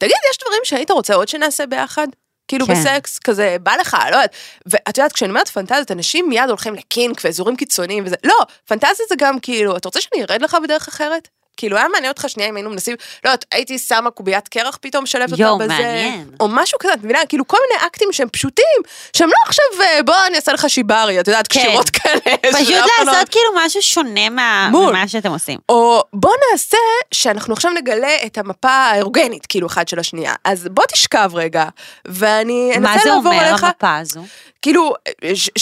B: תגיד, יש דברים שהיית רוצה עוד שנעשה ביחד? כאילו
A: כן.
B: בסקס, כזה, בא לך, לא יודעת. ואת יודעת, כשאני אומרת פנטזיות, אנשים מיד הולכים לקינק ואזורים קיצוניים וזה, לא, פנטזיה זה גם כאילו, אתה רוצה שאני ארד לך בדרך אחרת? כאילו, היה מעניין אותך שנייה אם היינו מנסים, לא יודעת, הייתי שמה קוביית קרח פתאום, שלבת אותה בזה.
A: מעניין.
B: או משהו כזה, את מבינה? כאילו, כל מיני אקטים שהם פשוטים, שהם לא עכשיו, אה, בוא אני אעשה לך שיברי, את יודעת,
A: כן.
B: קשירות כאלה. *laughs*
A: פשוט
B: אחד לא-
A: לעשות כאילו משהו שונה מה-. ממה שאתם עושים.
B: או בוא נעשה שאנחנו עכשיו נגלה את המפה האירוגנית, כאילו, אחד של השנייה. אז בוא תשכב רגע, ואני
A: מה
B: אנסה
A: זה
B: לעבור
A: אומר
B: עליך,
A: המפה הזו?
B: כאילו,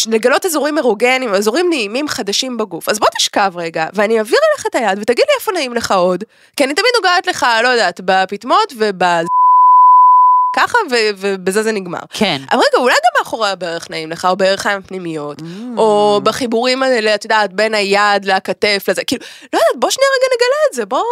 B: לגלות אזורים אירוגנים, אזורים נעימים חדשים בגוף. אז בוא תשכב רגע, ואני אעביר אליך את היד, ותגיד לי איפה נעים לך עוד, כי אני תמיד נוגעת לך, לא יודעת, בפטמות וב... ככה, ו- ובזה זה נגמר.
A: כן.
B: אבל רגע, אולי גם מאחורי הברך נעים לך, או בערכיים הפנימיות,
A: Mm.
B: או בחיבורים האלה, את יודעת, בין היד לכתף לזה, כאילו, לא יודעת, בוא שנייה רגע נגלה את זה, בוא,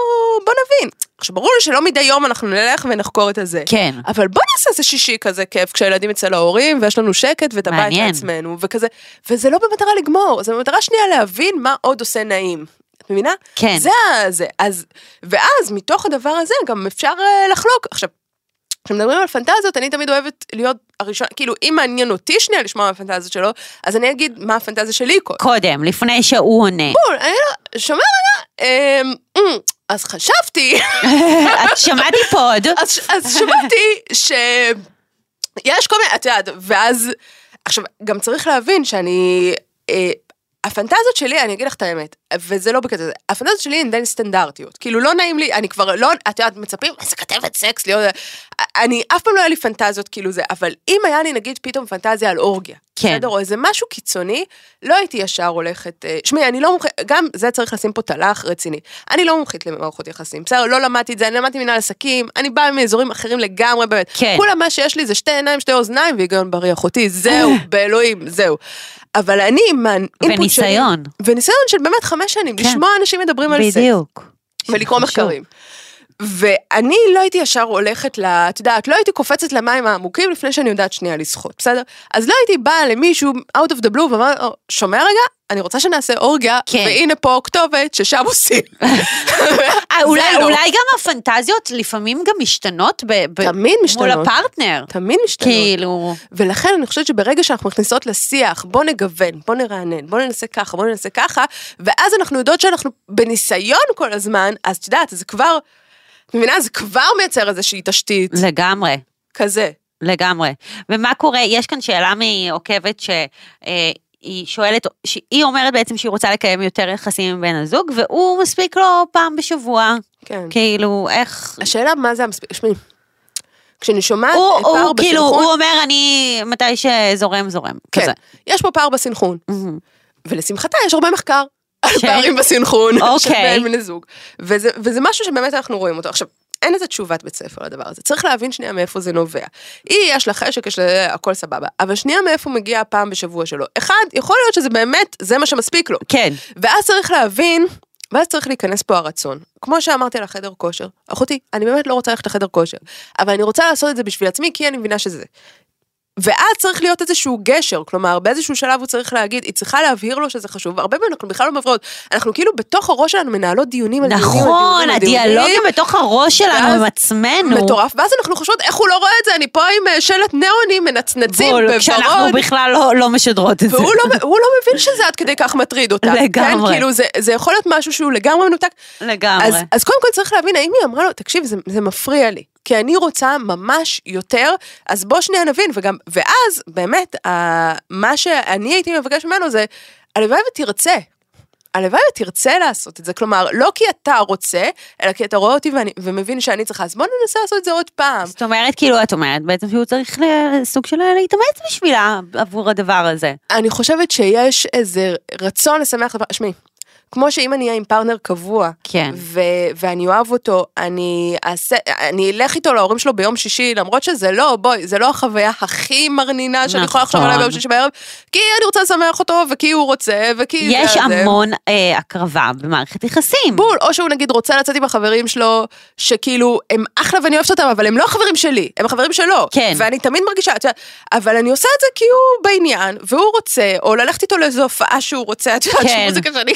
B: בוא נבין. עכשיו, ברור לי שלא מדי יום אנחנו נלך ונחקור את הזה.
A: כן.
B: אבל בוא נעשה איזה שישי כזה כיף כשהילדים אצל ההורים ויש לנו שקט ואת הבית. לעצמנו וכזה, וזה לא במטרה לגמור, זה במטרה שנייה להבין מה עוד עושה נעים. את מבינה?
A: כן.
B: זה זה. אז, ואז מתוך הדבר הזה גם אפשר אה, לחלוק. עכשיו, כשמדברים על פנטזיות, אני תמיד אוהבת להיות הראשונה, כאילו, אם מעניין אותי שנייה לשמוע מה הפנטזיות שלו, אז אני אגיד מה הפנטזיה שלי קודם.
A: קודם, לפני שהוא עונה.
B: בול, אני לא, שומע רגע, אמ, אמ, אז חשבתי, *laughs*
A: את שמעתי פוד.
B: אז, אז שמעתי שיש כל מיני, את יודעת, ואז, עכשיו, גם צריך להבין שאני, אה, הפנטזיות שלי, אני אגיד לך את האמת, וזה לא בקטע הזה, הפנטזיות שלי הן די סטנדרטיות, כאילו לא נעים לי, אני כבר לא, את יודעת, מצפים, איזה כתבת סקס, להיות, אני, אף פעם לא היה לי פנטזיות כאילו זה, אבל אם היה לי נגיד פתאום פנטזיה על אורגיה,
A: כן.
B: בסדר, או איזה משהו קיצוני, לא הייתי ישר הולכת, אה, שמעי, אני לא מומחית, גם זה צריך לשים פה תל"ח רציני. אני לא מומחית למערכות יחסים, בסדר, לא למדתי את זה, אני למדתי מנהל עסקים, אני באה מאזורים אחרים לגמרי, באמת.
A: כן.
B: כולה מה שיש לי זה שתי עיניים, שתי אוזניים והיגיון בריא אחותי, זהו, *laughs* באלוהים, זהו. אבל אני, עם האינפוט שלי...
A: וניסיון.
B: וניסיון של באמת חמש שנים,
A: כן.
B: לשמוע אנשים מדברים על סקס.
A: בדיוק.
B: ולקרוא. מחקרים. ואני לא הייתי ישר הולכת ל... את יודעת, לא הייתי קופצת למים העמוקים לפני שאני יודעת שנייה לשחות, בסדר? אז לא הייתי באה למישהו out of the blue ואומר, "או, שומע רגע, אני רוצה שנעשה אורגיה,
A: כן.
B: והנה פה כתובת ששם עושים.
A: אה, אולי,
B: לא.
A: אולי גם הפנטזיות לפעמים גם משתנות ב, ב,
B: תמיד
A: מול
B: משתנות.
A: הפרטנר.
B: תמיד משתנות.
A: כאילו,
B: ולכן אני חושבת שברגע שאנחנו מכניסות לשיח, בוא נגוון, בוא נרענן, בוא ננסה ככה, בוא ננסה ככה, ואז אנחנו יודעות שאנחנו בניסיון כל הזמן, אז את יודעת, זה כבר, את מבינה? זה כבר מייצר איזושהי תשתית
A: לגמרי.
B: כזה.
A: לגמרי. ומה קורה, יש כאן שאלה מעוקבת שהיא שואלת, שהיא אומרת בעצם שהיא רוצה לקיים יותר יחסים עם בן הזוג, והוא מספיק לו פעם בשבוע.
B: כן.
A: כאילו, איך...
B: השאלה מה זה המספיק, שמי, כשאני שומעת
A: הוא,
B: פער
A: הוא כאילו,
B: בסנכרון,
A: הוא אומר, אני, מתי שזורם, זורם.
B: כן,
A: כזה.
B: יש פה פער בסנכרון,
A: מהמם.
B: ולשמחתה יש הרבה מחקר.
A: ש-
B: פערים בסנכרון של
A: אוקיי.
B: בין בני זוג. וזה, וזה משהו שבאמת אנחנו רואים אותו. עכשיו, אין איזה תשובת בית ספר לדבר הזה, צריך להבין שנייה מאיפה זה נובע. היא, יש לה חשק, יש לה הכל סבבה, אבל שנייה מאיפה מגיע הפעם בשבוע שלו. אחד, יכול להיות שזה באמת, זה מה שמספיק לו.
A: כן.
B: ואז צריך להבין ואז צריך להיכנס פה הרצון. כמו שאמרתי על החדר כושר, אחותי, אני באמת לא רוצה ללכת לחדר כושר, אבל אני רוצה לעשות את זה בשביל עצמי, כי אני מבינה שזה. ואז צריך להיות איזשהו גשר, כלומר באיזשהו שלב הוא צריך להגיד, היא צריכה להבהיר לו שזה חשוב, והרבה פעמים אנחנו בכלל לא מבריאות, אנחנו כאילו בתוך הראש שלנו מנהלות דיונים על דיונים על
A: נכון,
B: דיונים על דיונים,
A: הדיאלוגים בתוך הראש שלנו עם עצמנו.
B: מטורף, ואז אנחנו חושבות איך הוא לא רואה את זה, אני פה עם אה, שלט ניאונים מנצנצים
A: בול, כשאנחנו
B: בוורוד,
A: בכלל לא- לא משדרות את זה.
B: והוא לא, לא מבין שזה עד כדי כך מטריד אותה.
A: לגמרי.
B: כן, כאילו זה, זה יכול להיות משהו שהוא לגמרי מנותק.
A: לגמרי.
B: אז, אז קודם כל צריך להבין, האם היא אמרה לו, תקשיב, זה, זה מפריע לי. כי אני רוצה ממש יותר, אז בוא שנייה נבין, וגם, ואז באמת, ה, מה שאני הייתי מבקש ממנו זה, הלוואי ותרצה. הלוואי ותרצה לעשות את זה, כלומר, לא כי אתה רוצה, אלא כי אתה רואה אותי ואני, ומבין שאני צריכה, אז בוא ננסה לעשות את זה עוד פעם.
A: זאת אומרת, כאילו, את אומרת בעצם שהוא צריך סוג של להתאמץ בשבילה עבור הדבר הזה.
B: אני חושבת שיש איזה רצון לשמח, שמעי, כמו שאם אני אהיה עם פרטנר קבוע,
A: כן.
B: ו- ואני אוהב אותו, אני אעשה, אני אלך איתו להורים שלו ביום שישי, למרות שזה לא, בואי, זה לא החוויה הכי מרנינה שאני יכולה לחשוב עליה
A: נכון.
B: ביום שישי בערב, כי אני רוצה לשמח אותו, וכי הוא רוצה, וכי
A: יש
B: זה, זה.
A: המון אה, הקרבה במערכת יחסים.
B: בול, או שהוא נגיד רוצה לצאת עם החברים שלו, שכאילו, הם אחלה ואני אוהבת אותם, אבל הם לא החברים שלי, הם החברים שלו.
A: כן.
B: ואני תמיד מרגישה, את יודעת, אבל אני עושה את זה כי הוא בעניין, והוא רוצה, או ללכת איתו לאיזו הופעה שהוא רוצה, את יודעת,
A: כן.
B: שמוזיקה שאני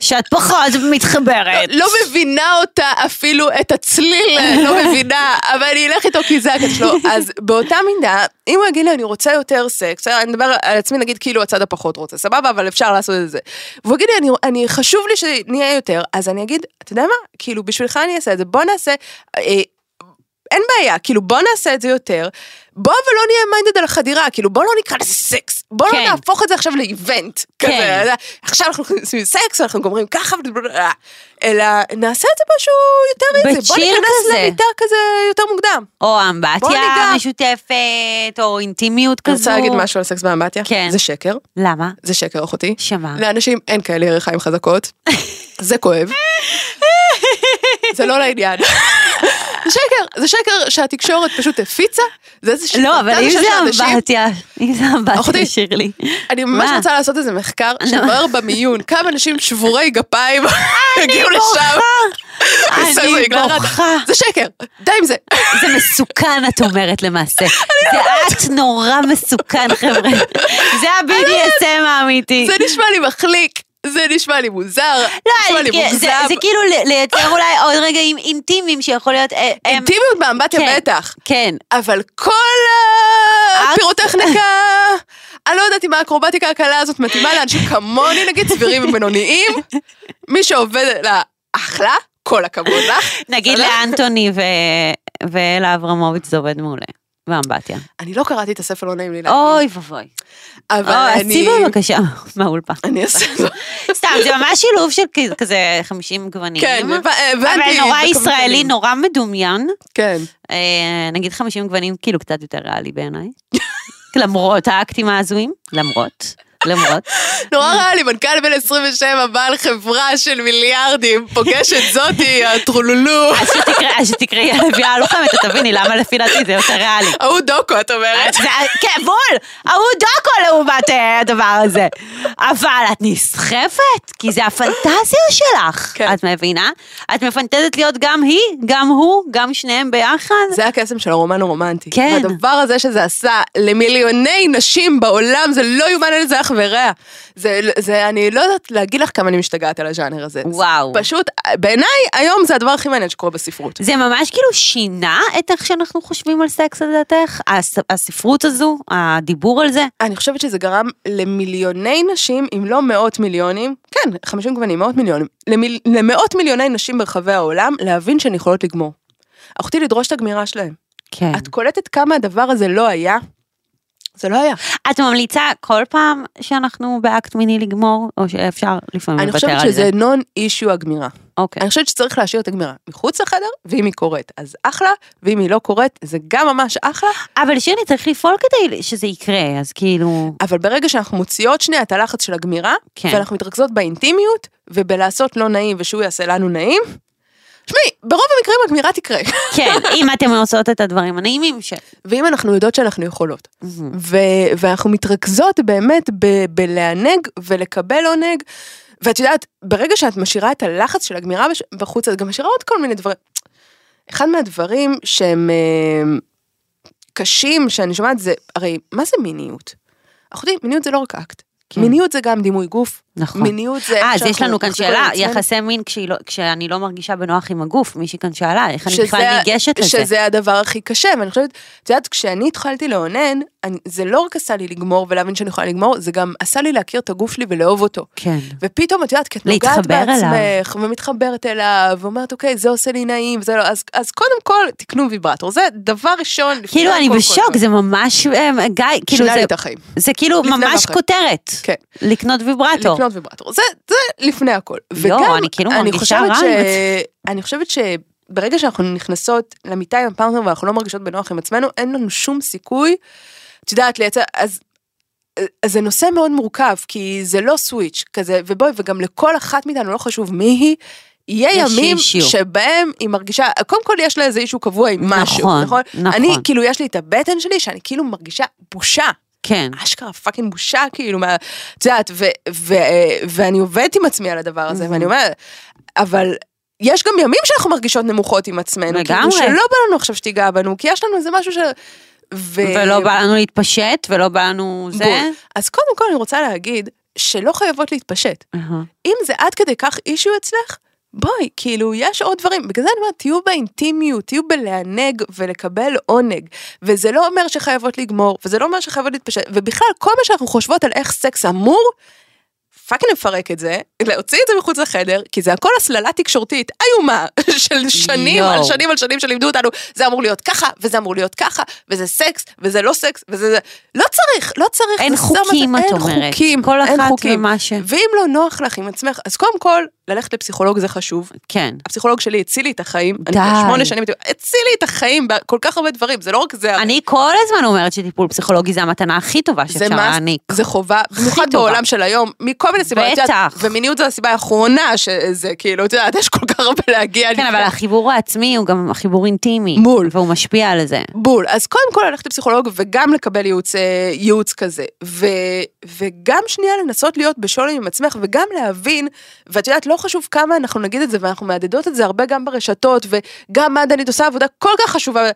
A: שאת פחות מתחברת.
B: לא מבינה אותה אפילו, את הצליל, לא מבינה, אבל אני אלך איתו כי זה הקטע שלו. *laughs* אז באותה מידה, אם הוא יגיד לי, אני רוצה יותר סקס, אני מדבר על עצמי, נגיד, כאילו הצד הפחות רוצה, סבבה, אבל אפשר לעשות את זה. והוא יגיד לי, אני, אני חשוב לי שנהיה יותר, אז אני אגיד, אתה יודע מה? כאילו, בשבילך אני אעשה את זה, בוא נעשה... אה, אין בעיה, כאילו בוא נעשה את זה יותר, בוא ולא נהיה minded על החדירה, כאילו בוא לא נקרא לזה סקס, בוא
A: כן.
B: לא נהפוך את זה עכשיו ל event,
A: כן.
B: כזה, עכשיו אנחנו עושים סקס, אנחנו גומרים ככה, אלא נעשה את זה משהו יותר איזה, בוא ניכנס. למיטה כזה יותר מוקדם.
A: או אמבטיה. משותפת, או אינטימיות
B: אני
A: כזו.
B: רוצה להגיד משהו על סקס באמבטיה,
A: כן.
B: זה שקר,
A: למה?
B: זה שקר אחותי,
A: שמה?
B: לאנשים אין כאלה ירכיים חזקות, *laughs* זה כואב, זה לא לעניין. *laughs* זה שקר, זה שקר שהתקשורת פשוט הפיצה, זה איזושהי
A: לא, אבל אם זה. אמבטיה, אם זה אמבטיה, שירלי.
B: אני ממש? רוצה לעשות איזה מחקר
A: לא.
B: שיברר במיון כמה אנשים שבורי גפיים *laughs* *laughs* הגיעו לשם.
A: אני. בוכה.
B: זה שקר, די עם זה. *laughs*
A: זה מסוכן, את אומרת למעשה. זה אקט נורא מסוכן, חבר'ה. זה ה-BDSM האמיתי.
B: זה נשמע לי מחליק, זה נשמע לי מוזר,
A: לא,
B: נשמע לי
A: אני- זה-
B: מוגזם.
A: זה כאילו לייצר אולי עוד רגעים אינטימיים שיכול להיות... אה,
B: אינטימיות באמבטיה
A: כן,
B: בטח.
A: כן.
B: אבל כל הפירוטכניקה, *laughs* אני לא יודעת אם האקרובטיקה הקלה הזאת מתאימה לאנשים כמוני, נגיד סבירים ובינוניים. *laughs* מי שעובד לה אחלה, כל הכבוד לך.
A: נגיד? לאנטוני ו- ואלה אברמוביץ' זה עובד מעולה. באמבטיה.
B: אני לא קראתי את הספר, לא נעים לי להגיד.
A: אוי ואבוי.
B: אבל אני...
A: עשי בבקשה *laughs* מהאולפן.
B: אני אעשה זאת. *laughs*
A: סתם, זה ממש שילוב של כזה 50 גוונים.
B: כן, הבנ-
A: אבל
B: הבנתי.
A: נורא ישראלי. נורא מדומיין.
B: כן.
A: אה, נגיד 50 גוונים, כאילו קצת יותר ריאלי בעיניי. *laughs* למרות האקטים ההזויים, למרות, למרות.
B: נורא רע לי, מנכ"ל בן 27, בעל חברה של מיליארדים, פוגש את זאתי, הטרולולו.
A: אז שתקראי, הביאה הלוחמת, את תביני למה לפי דעתי זה יותר ריאלי.
B: ההוא דוקו, את אומרת?
A: זה- כן, בול, ההוא דוקו לעומת אה, הדבר הזה. אבל את נסחפת, כי זה הפנטזיה שלך.
B: כן.
A: את מבינה? את מפנטזת להיות גם היא, גם הוא, גם שניהם ביחד.
B: זה הקסם של הרומן הרומנטי.
A: כן.
B: הדבר הזה שזה עשה למיליוני נשים בעולם, זה לא יאומן על אח ורע. זה, זה, אני לא יודעת להגיד לך כמה אני משתגעת על הז'אנר הזה.
A: וואו.
B: פשוט, בעיניי, היום זה הדבר הכי מעניין שקורה בספרות.
A: זה ממש כאילו שינה את איך שאנחנו חושבים על סקס לדעתך? הס- הספרות הזו, הדיבור על זה?
B: אני חושבת שזה גרם למיליוני נשים, אם לא מאות מיליונים, כן, 50 גוונים, מאות מיליונים, למיל, למאות מיליוני נשים ברחבי העולם, להבין שהן יכולות לגמור. אחותי לדרוש את הגמירה שלהם.
A: כן.
B: את קולטת כמה הדבר הזה לא היה? זה לא היה.
A: את ממליצה כל פעם שאנחנו באקט מיני לגמור, או שאפשר לפעמים
B: אני
A: לוותר
B: חושבת
A: על זה?
B: שזה נון אישו הגמירה.
A: אוקיי.
B: אני חושבת שצריך להשאיר את הגמירה מחוץ לחדר, ואם היא קורית אז אחלה, ואם היא לא קורית זה גם ממש אחלה,
A: אבל שירלי צריך לפעול כדי שזה יקרה, אז כאילו...
B: אבל ברגע שאנחנו מוציאות שנייה את הלחץ של הגמירה,
A: כן.
B: ואנחנו מתרכזות באינטימיות, ובלעשות לא נעים ושהוא יעשה לנו נעים, תשמעי, ברוב המקרים הגמירה תקרה.
A: כן, אם אתם עושות את הדברים הנעימים ש...
B: ואם אנחנו יודעות שאנחנו יכולות, ו- ואנחנו מתרכזות באמת ב- בלענג ולקבל עונג, ואת יודעת, ברגע שאת משאירה את הלחץ של הגמירה בש- בחוץ, את גם משאירה עוד כל מיני דברים. אחד מהדברים שהם אה, קשים, שאני שומעת, זה, הרי, מה זה מיניות? אחותי, מיניות זה לא רק אקט.
A: כן.
B: מיניות זה גם דימוי גוף.
A: נכון.
B: מיניות זה...
A: אה, אז יש לנו כאן שאלה. יחסי מין כשהיא לא- כשאני לא מרגישה בנוח עם הגוף, מישהי כאן שאלה, איך אני
B: שזה
A: בכלל
B: ה-
A: ניגשת לזה?
B: שזה הדבר הכי קשה, ואני חושבת, את יודעת, כשאני התחלתי לאונן, אני- זה לא רק עשה לי לגמור ולהבין שאני יכולה לגמור, זה גם עשה לי להכיר את הגוף שלי ולאהוב אותו.
A: כן.
B: ופתאום את יודעת, כי את נוגעת
A: להתחבר אליו.
B: בעצמך, ומתחברת אליו, ואומרת, אוקיי, זה עושה לי נעים, וזה לא, אז, אז קודם כל, תקנו ויברטור, זה דבר ראשון.
A: כאילו אני
B: כל
A: בשוק,
B: דבר.
A: זה ממש, אה, גיא, כאילו זה. זה כאילו ממש. כותרת.
B: כן.
A: לקנות ויברטור.
B: לקנות ויברטור, זה, זה לפני הכל.
A: יואו, אני כאילו מרגישה
B: חושבת
A: רע
B: ש... אני חושבת שברגע שאנחנו נכנסות למיטה עם הפרטנר ואנחנו לא מרגישות בנוח עם עצמנו, אין לנו שום סיכוי, את יודעת, לייצר, אז... אז זה נושא מאוד מורכב, כי זה לא סוויץ' כזה, ובואי, וגם לכל אחת מאיתנו, לא חשוב מי היא, יהיה ימים
A: אישיו.
B: שבהם היא מרגישה, קודם כל יש לה איזה אישו קבוע עם משהו,
A: נכון,
B: נכון?
A: נכון.
B: אני, כאילו, יש לי את הבטן שלי, שאני כאילו מרגישה בושה.
A: כן.
B: אשכרה fucking בושה כאילו מה, את יודעת, ואני עובדת עם עצמי על הדבר הזה, ואני אומרת, אבל יש גם ימים שאנחנו מרגישות נמוכות עם עצמנו, כאילו. שלא בא לנו עכשיו שתיגע בנו, כי יש לנו איזה משהו ש... ו...
A: ולא בא לנו להתפשט, ולא בא לנו זה.
B: בול. אז קודם כל אני רוצה להגיד שלא חייבות להתפשט.
A: אהה.
B: אם זה עד כדי כך issue אצלך, בואי, כאילו, יש עוד דברים. בגלל זה אני אומרת, תהיו באינטימיות, תהיו בלענג ולקבל עונג. וזה לא אומר שחייבות לגמור, וזה לא אומר שחייבות להתפשט, ובכלל, כל מה שאנחנו חושבות על איך סקס אמור, fucking נפרק את זה, להוציא את זה מחוץ לחדר, כי זה הכל הסללה תקשורתית איומה *laughs* של שנים
A: יואו.
B: על שנים על שנים שלימדו אותנו, זה אמור להיות ככה, וזה אמור להיות ככה, וזה סקס, וזה לא סקס, וזה זה, לא צריך, לא צריך.
A: אין חוקים, את
B: אין
A: אומרת.
B: חוקים,
A: כל
B: אין
A: אחת
B: חוקים.
A: ומה ש-
B: ואם לא נוח לך עם עצמך, אז קודם כל, ללכת לפסיכולוג זה חשוב.
A: כן.
B: הפסיכולוג שלי הציל לי את החיים.
A: די.
B: אני שמונה שנים, הציל לי את החיים בכל כך הרבה דברים, זה לא רק זה.
A: אני כל הזמן אומרת שטיפול פסיכולוגי זה המתנה הכי טובה שאפשר להעניק.
B: זה חובה, במיוחד. בעולם של היום, מכל מיני סיבות.
A: בטח.
B: ומיניות זו הסיבה האחרונה שזה כאילו, את יודעת, יש כל כך הרבה להגיע.
A: כן. אבל החיבור העצמי הוא גם חיבור אינטימי.
B: מול.
A: והוא משפיע על זה.
B: בול. אז קודם כל ללכת לפסיכולוג וגם לקבל ייעוץ, אה, ייעוץ כזה. ו, וגם שנייה לנסות להיות בשולם עם עצמך וגם להבין, ואת יודעת, לא חשוב כמה אנחנו נגיד את זה ואנחנו מהדהדות את זה הרבה גם ברשתות וגם מד"נית עושה עבודה כל כך חשובה,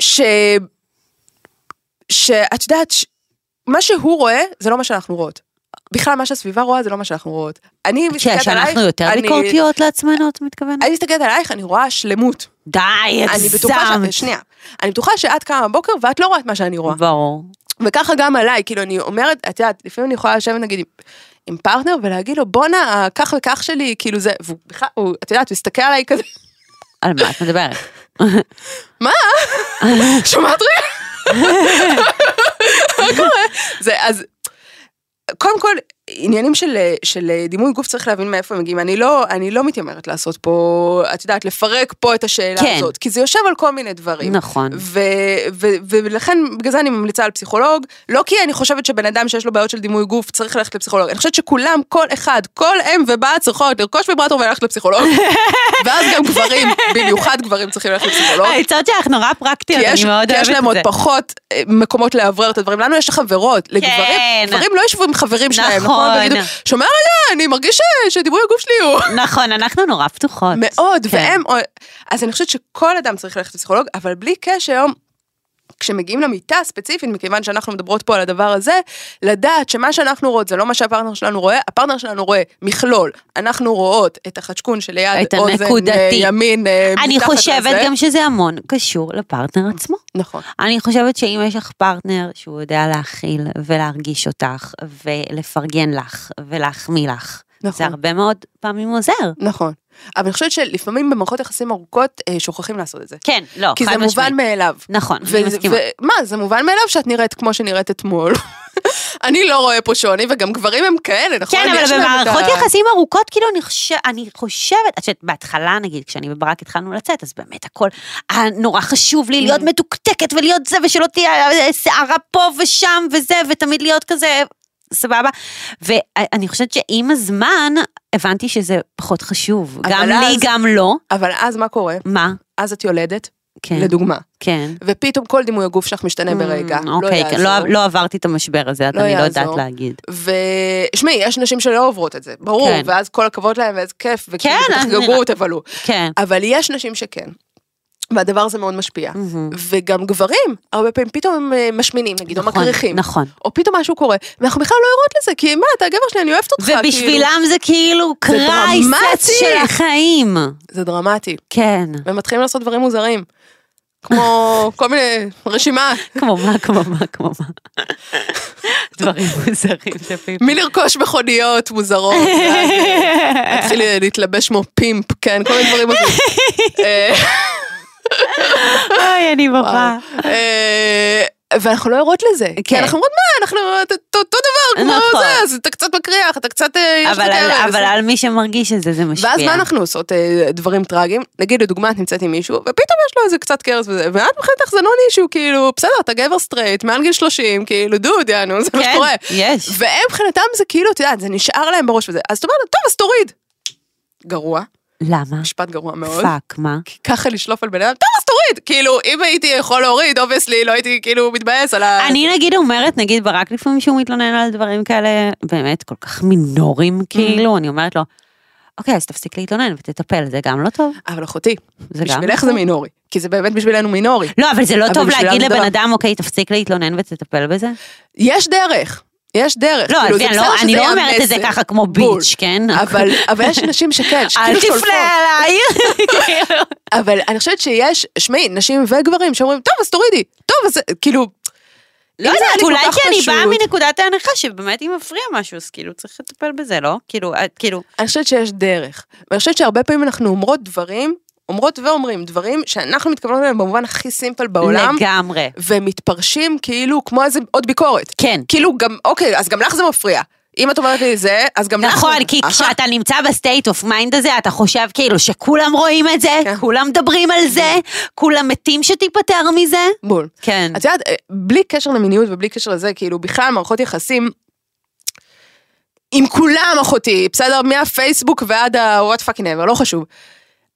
B: ש... שאת יודעת, ש... מה שהוא רואה זה לא מה שאנחנו רואות. בכלל מה שהסביבה רואה זה לא מה שאנחנו רואות. אני מסתכלת עלייך,
A: שאנחנו יותר
B: אני-
A: ביקורתיות לעצמנו, את מתכוונת?
B: אני מסתכלת עלייך, אני רואה שלמות.
A: די, הגזמת.
B: שנייה. אני בטוחה שאת קמה בבוקר ואת לא רואה את מה שאני רואה.
A: ברור.
B: וככה גם עליי, כאילו אני אומרת, את יודעת, לפעמים אני יכולה לשבת נגיד עם, פרטנר ולהגיד לו בואנה, כך וכך שלי, כאילו זה, והוא בכלל, הוא, את יודעת, מסתכל עליי כזה,
A: על מה את מדברת? *laughs*
B: מה? *laughs* שומעת רגע? *laughs* מה קורה? זה, אז, Kom, Kål! עניינים של, של דימוי גוף צריך להבין מאיפה הם מגיעים. אני לא, אני לא מתיימרת לעשות פה, את יודעת, לפרק פה את השאלה
A: כן.
B: הזאת, כי זה יושב על כל מיני דברים.
A: נכון.
B: ו- ו- ולכן בגלל זה אני ממליצה על פסיכולוג, לא כי אני חושבת שבן אדם שיש לו בעיות של דימוי גוף צריך ללכת לפסיכולוג, אני חושבת שכולם, כל אחד, כל אם ובת צריכות לרכוש ויברטור וללכת לפסיכולוג, *laughs* ואז גם גברים, במיוחד גברים צריכים ללכת לפסיכולוג.
A: העצות שלך נורא פרקטיות,
B: כי
A: אני
B: יש,
A: מאוד
B: כי
A: אוהבת את
B: יש
A: זה.
B: להם עוד פחות אה, מקומות לאוורר את הדברים. לנו יש חברות, לגברים,
A: כן.
B: גברים לא ישבו עם חברים שלהם, נכון?
A: נכון.
B: ויגידו, שומע רגע, אני מרגיש ש- שדימוי הגוף שלי הוא... *laughs*
A: נכון, אנחנו נורא פתוחות.
B: מאוד,
A: כן.
B: והם... אז אני חושבת שכל אדם צריך ללכת לפסיכולוג, אבל בלי קשר, כשמגיעים למיטה ספציפית, מכיוון שאנחנו מדברות פה על הדבר הזה, לדעת שמה שאנחנו רואות זה לא מה שהפרטנר שלנו רואה, הפרטנר שלנו רואה מכלול. אנחנו רואות את החשקון שליד
A: את
B: אוזן
A: הנקודתי.
B: אה, ימין אה,
A: אני
B: מתחת
A: חושבת
B: לזה.
A: גם שזה המון קשור לפרטנר עצמו.
B: נכון.
A: אני חושבת שאם יש לך פרטנר שהוא יודע להכיל ולהרגיש אותך ולפרגן לך ולהחמיא לך,
B: נכון.
A: זה הרבה מאוד פעמים עוזר.
B: נכון. אבל אני חושבת שלפעמים במערכות יחסים ארוכות אה, שוכחים לעשות את זה.
A: כן, לא,
B: כי זה מובן
A: משמעית.
B: מאליו.
A: נכון,
B: ו-
A: אני מסכימה.
B: ומה, זה מובן מאליו שאת נראית כמו שנראית אתמול. *laughs* אני לא רואה פה שוני, וגם גברים הם כאלה, נכון?
A: כן, אבל במערכות
B: ה-
A: יחסים ארוכות, כאילו אני חושבת, אני חושבת, את יודעת, בהתחלה נגיד, כשאני וברק התחלנו לצאת, אז באמת הכל, נורא חשוב לי להיות מתוקתקת ולהיות זה, ושלא תהיה אה, שערה פה ושם וזה, ותמיד להיות כזה, סבבה. ואני חושבת שעם הזמן, הבנתי שזה פחות חשוב. גם לי,
B: אז-
A: גם לא.
B: אבל אז מה קורה?
A: מה?
B: אז את יולדת,
A: כן,
B: לדוגמה,
A: כן.
B: ופתאום כל דימוי הגוף שלך משתנה ברגע,
A: Mm,
B: לא
A: אוקיי, כן,
B: יעזור.
A: לא, לא עברתי את המשבר הזה,
B: לא
A: אני לא יודעת. להגיד.
B: ושמעי, יש נשים שלא עוברות את זה, ברור,
A: כן.
B: ואז כל הכבוד להם ואיזה כיף, וכאילו
A: כן, אני-
B: תחגגו, תבלו.
A: כן.
B: אבל יש נשים שכן. והדבר הזה מאוד משפיע.
A: מהמם.
B: וגם גברים, הרבה פעמים פתאום הם אה, משמינים, נגיד, או
A: נכון,
B: מקריחים.
A: נכון.
B: או פתאום משהו קורה, ואנחנו בכלל לא ערות לזה, כי מה, אתה הגבר שלי, אני אוהבת אותך, כאילו.
A: ובשבילם זה כאילו קרייסס. של החיים.
B: זה דרמטי.
A: כן.
B: והם מתחילים לעשות דברים מוזרים. כמו *laughs* כל מיני, רשימה,
A: כמו מה, כמו מה, כמו מה. *laughs* דברים מוזרים שפיפי.
B: מלרכוש מכוניות מוזרות, ועד, *laughs* אה, להתחיל להתלבש כמו פימפ, כן, כל מיני דברים מוזרים.
A: אוי, אני בוכה.
B: אה, ואנחנו לא ערות לזה, כי
A: כן.
B: אנחנו אומרות מה, אנחנו אותו דבר כמו
A: נכון.
B: זה, אז אתה קצת מקריח, אתה קצת, אה,
A: אבל על-
B: קרס.
A: אבל על מי שמרגיש את זה, זה משפיע.
B: ואז מה אנחנו עושות אה, דברים טרגיים? נגיד לדוגמה את נמצאת עם מישהו ופתאום יש לו איזה קצת קרש וזה, ואת מבחינתך זה לא issue כאילו בסדר אתה גבר סטרייט מעל גיל 30 כאילו דוד יענו זה מה
A: כן,
B: שקורה.
A: יש.
B: והם מבחינתם זה כאילו את יודעת זה נשאר להם בראש וזה אז את אומרת טוב אז תוריד. גרוע
A: למה?
B: משפט גרוע מאוד.
A: פאק, מה?
B: כי ככה לשלוף על בן אדם טוב אז תוריד כאילו אם הייתי יכול להוריד obviously לא הייתי כאילו מתבאס על ה...
A: אני נגיד אומרת, נגיד ברק לפעמים שהוא מתלונן על דברים כאלה, באמת כל כך מינורים כאילו, אני אומרת לו, אוקיי, אז תפסיק להתלונן ותטפל, זה גם לא טוב.
B: אבל אחותי בשבילך. זה מינורי כי זה באמת בשבילנו מינורי.
A: לא, אבל זה לא טוב להגיד לבן. אדם, אוקיי, תפסיק להתלונן ותטפל בזה?
B: יש דרך. יש דרך,
A: לא,
B: כאילו, זה
A: אני לא- אני לא אומרת את זה ככה כמו. ביץ', כן?
B: אבל, *laughs* אבל יש נשים שכן,
A: אל
B: שכאילו שולפות.
A: תפנה עליי. *laughs*
B: אבל אני חושבת שיש, שמעי, נשים וגברים שאומרים, טוב, אז תורידי. טוב, אז כאילו...
A: לא יודעת, אולי כי אני באה מנקודת ההנחה שבאמת אם מפריע משהו, אז כאילו צריך לטפל בזה, לא? כאילו, את- כאילו,
B: אני חושבת שיש דרך. ואני חושבת שהרבה פעמים אנחנו אומרות דברים, אומרות ואומרים דברים שאנחנו מתכוונות אליהם במובן הכי simple בעולם,
A: לגמרי.
B: ומתפרשים כאילו כמו איזה עוד ביקורת.
A: כן.
B: כאילו גם, אוקיי, אז גם לך זה מפריע. אם את אומרת לי זה, אז גם לך...
A: נכון,
B: זה-
A: כי
B: אחלה.
A: כשאתה נמצא ב state of mind הזה, אתה חושב כאילו שכולם רואים את זה,
B: כן.
A: כולם מדברים על זה, כולם מתים שתיפטר מזה.
B: בול.
A: כן.
B: את יודעת, אה, בלי קשר למיניות ובלי קשר לזה, כאילו בכלל מערכות יחסים עם כולם אחותי, בסדר? מהפייסבוק ועד ה-what fucking ever, לא חשוב.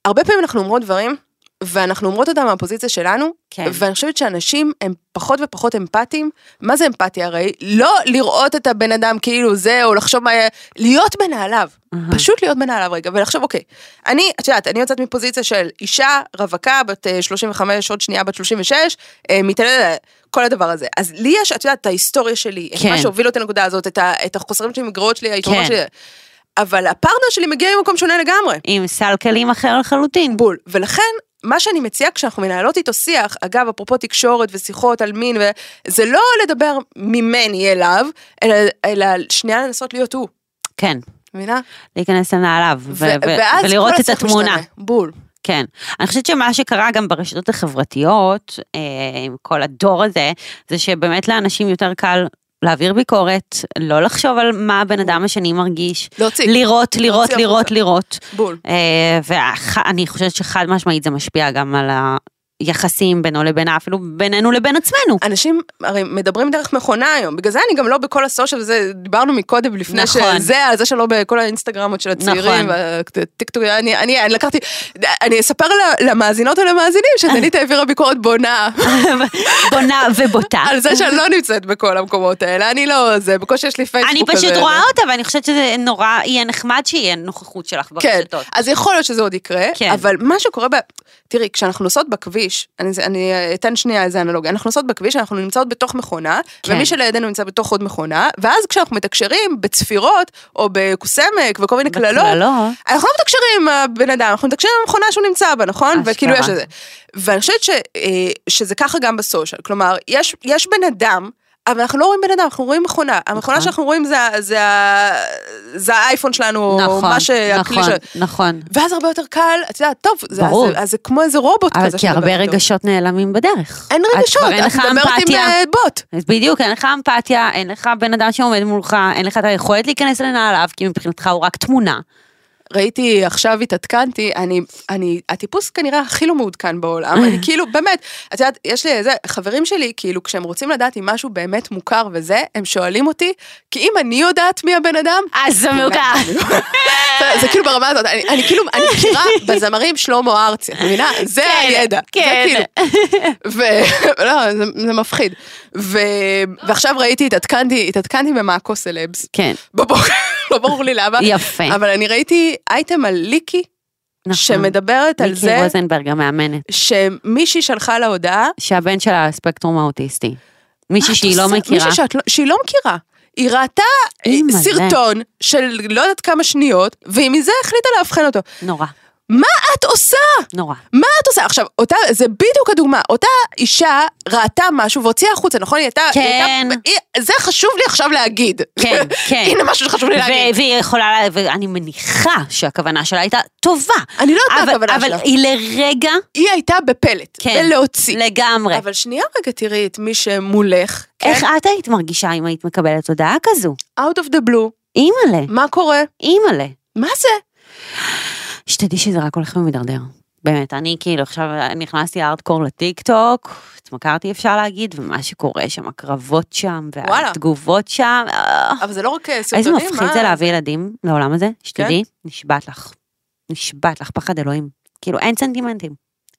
B: הרבה פעמים אנחנו אומרות דברים, ואנחנו אומרות אותם מהפוזיציה שלנו,
A: כן.
B: ואני חושבת שאנשים הם פחות ופחות אמפתיים. מה זה אמפתיה הרי? לא לראות את הבן אדם כאילו זה, או לחשוב מה להיות בנעליו.
A: אהה.
B: פשוט להיות בנעליו רגע, ולחשוב, אוקיי, אני, את יודעת, אני יוצאת מפוזיציה של אישה רווקה, בת אה, 35, עוד שנייה בת 36, אה, מתעללת, כל הדבר הזה. אז לי יש, את יודעת, את ההיסטוריה שלי, את
A: כן.
B: מה שהוביל אותי לנקודה הזאת, את, ה, את החוסרים שלי, מגרעות שלי, היתרונות
A: כן.
B: שלי. אבל הפרטנר שלי מגיע ממקום שונה לגמרי.
A: עם סל כלים אחר לחלוטין.
B: בול. ולכן, מה שאני מציעה כשאנחנו מנהלות איתו שיח, אגב, אפרופו תקשורת ושיחות על מין. זה לא לדבר ממני אליו, אלא, אלא שנייה לנסות להיות הוא.
A: כן.
B: מבינה?
A: להיכנס לנעליו, ו-
B: ו-
A: ולראות את התמונה.
B: משתנה. בול.
A: כן. אני חושבת שמה שקרה גם ברשתות החברתיות, אה, עם כל הדור הזה, זה שבאמת לאנשים יותר קל להעביר ביקורת, לא לחשוב על מה הבן אדם השני מרגיש,
B: להוציא.
A: לראות, לראות, לראות. לראות.
B: בול.
A: ואני חושבת שחד משמעית זה משפיע גם על היחסים בינו לבינה, אפילו בינינו לבין עצמנו.
B: אנשים הרי מדברים דרך מכונה היום, בגלל זה אני גם לא בכל הסושיאל, זה דיברנו מקודם לפני
A: נכון.
B: שזה, על זה שלא בכל האינסטגרמות של הצעירים,
A: נכון.
B: והטיקטוק, אני, אני, אני לקחתי, אני אספר למאזינות ולמאזינים שדנית *laughs* העבירה ביקורת בונה *laughs*
A: בונה ובוטה.
B: על זה שאני לא נמצאת בכל המקומות האלה, אני לא, זה, בקושי יש לי פייסבוק
A: אני
B: כזה.
A: פשוט רואה אותה ואני חושבת שזה נורא יהיה נחמד שיהיה נוכחות שלך
B: כן,
A: ברשתות.
B: אז יכול להיות שזה עוד יקרה,
A: כן.
B: אבל מה שקורה, ב... תראי, כשאנחנו נוסעות בכביש, אני, אני אתן שנייה איזה אנלוגיה, אנחנו נוסעות בכביש, אנחנו נמצאות בתוך מכונה,
A: כן.
B: ומי שלידינו נמצא בתוך עוד מכונה, ואז כשאנחנו מתקשרים בצפירות, או בקוסמק, וכל מיני קללות. אנחנו לא מתקשרים עם הבן אדם, אנחנו מתקשרים עם המכונה שהוא נמצא בה, נכון?
A: אשכרה.
B: וכאילו יש את זה. ואני חושבת ש, אה, שזה ככה גם בסושיאל, כלומר, יש, יש בן אדם, אבל אנחנו לא רואים בן אדם, אנחנו רואים מכונה. המכונה שאנחנו רואים זה, זה, ה- זה האייפון שלנו, או
A: נכון,
B: מה שהכלי
A: נכון,
B: של...
A: נכון.
B: ואז הרבה יותר קל, את יודעת, טוב, זה,
A: ברור.
B: זה, אז זה כמו איזה רובוט
A: אבל
B: כזה.
A: כי הרבה. רגשות נעלמים בדרך.
B: אין רגשות, את מדברת עם
A: אמפתיה.
B: אה, בוט.
A: אז בדיוק, אין לך אמפתיה, אין לך בן אדם שעומד מולך, אין לך את היכולת להיכנס לנעליו, כי מבחינתך הוא רק תמונה.
B: ראיתי עכשיו התעדכנתי, אני, אני, הטיפוס כנראה הכי לא מעודכן בעולם, אני כאילו, באמת, את יודעת, יש לי איזה, חברים שלי, כאילו, כשהם רוצים לדעת אם משהו באמת מוכר וזה, הם שואלים אותי, כי אם אני יודעת מי הבן אדם,
A: אז זה *laughs* מוכר.
B: זה, זה כאילו ברמה הזאת, אני, אני כאילו, אני מכירה בזמרים שלמה ארצי, את מבינה? זה
A: כן,
B: הידע.
A: כן.
B: זה כאילו, ו... לא, זה, זה מפחיד. ו... ועכשיו ראיתי, התעדכנתי, התעדכנתי במאקו סלבס.
A: כן,
B: בבוקר, לא ברור לי למה.
A: יפה.
B: אבל אני ראיתי אייטם על ליקי,
A: נכון.
B: שמדברת על
A: מיקי
B: זה
A: רוזנברג המאמנת.
B: שמישהי שלחה לה הודעה,
A: שהבן שלה ספקטרום האוטיסטי. מישהי שהיא לא? מכירה.
B: מישהי לא- שהיא לא מכירה. היא ראתה אה. סרטון של לא יודעת כמה שניות, והיא מזה החליטה לאבחן אותו.
A: נורא,
B: מה את עושה?
A: נורא.
B: מה את עושה? עכשיו, אותה, זה בדיוק הדוגמה, אותה אישה ראתה משהו והוציאה החוצה, נכון? היא הייתה...
A: כן.
B: הייתה, היא, זה חשוב לי עכשיו להגיד.
A: כן, *laughs* כן.
B: הנה משהו שחשוב לי להגיד.
A: והיא יכולה, לה- ואני מניחה שהכוונה שלה הייתה טובה.
B: אני לא יודעת מה
A: אבל-
B: הכוונה
A: אבל
B: שלה.
A: היא לרגע,
B: היא הייתה בפלט,
A: כן,
B: בלהוציא.
A: לגמרי.
B: אבל שנייה רגע תראי את מי שמולך, כן?
A: איך את היית מרגישה אם היית מקבלת הודעה כזו?
B: Out of the blue,
A: אימא'לה,
B: מה קורה?
A: אימא'לה.
B: מה זה?
A: שתדעי שזה רק הולך ומידרדר. באמת, אני כאילו עכשיו נכנסתי הארדקור לטיק טוק, התמכרתי אפשר להגיד, ומה שקורה שם, הקרבות שם. והתגובות שם, אה,
B: אבל זה לא רק אה,
A: איזה
B: סרטונים,
A: מפחיד
B: מה?
A: זה להביא ילדים לעולם הזה, שתדעי,
B: כן?
A: נשבעת לך. נשבעת לך, פחד אלוהים. כאילו, אין סנטימנטים.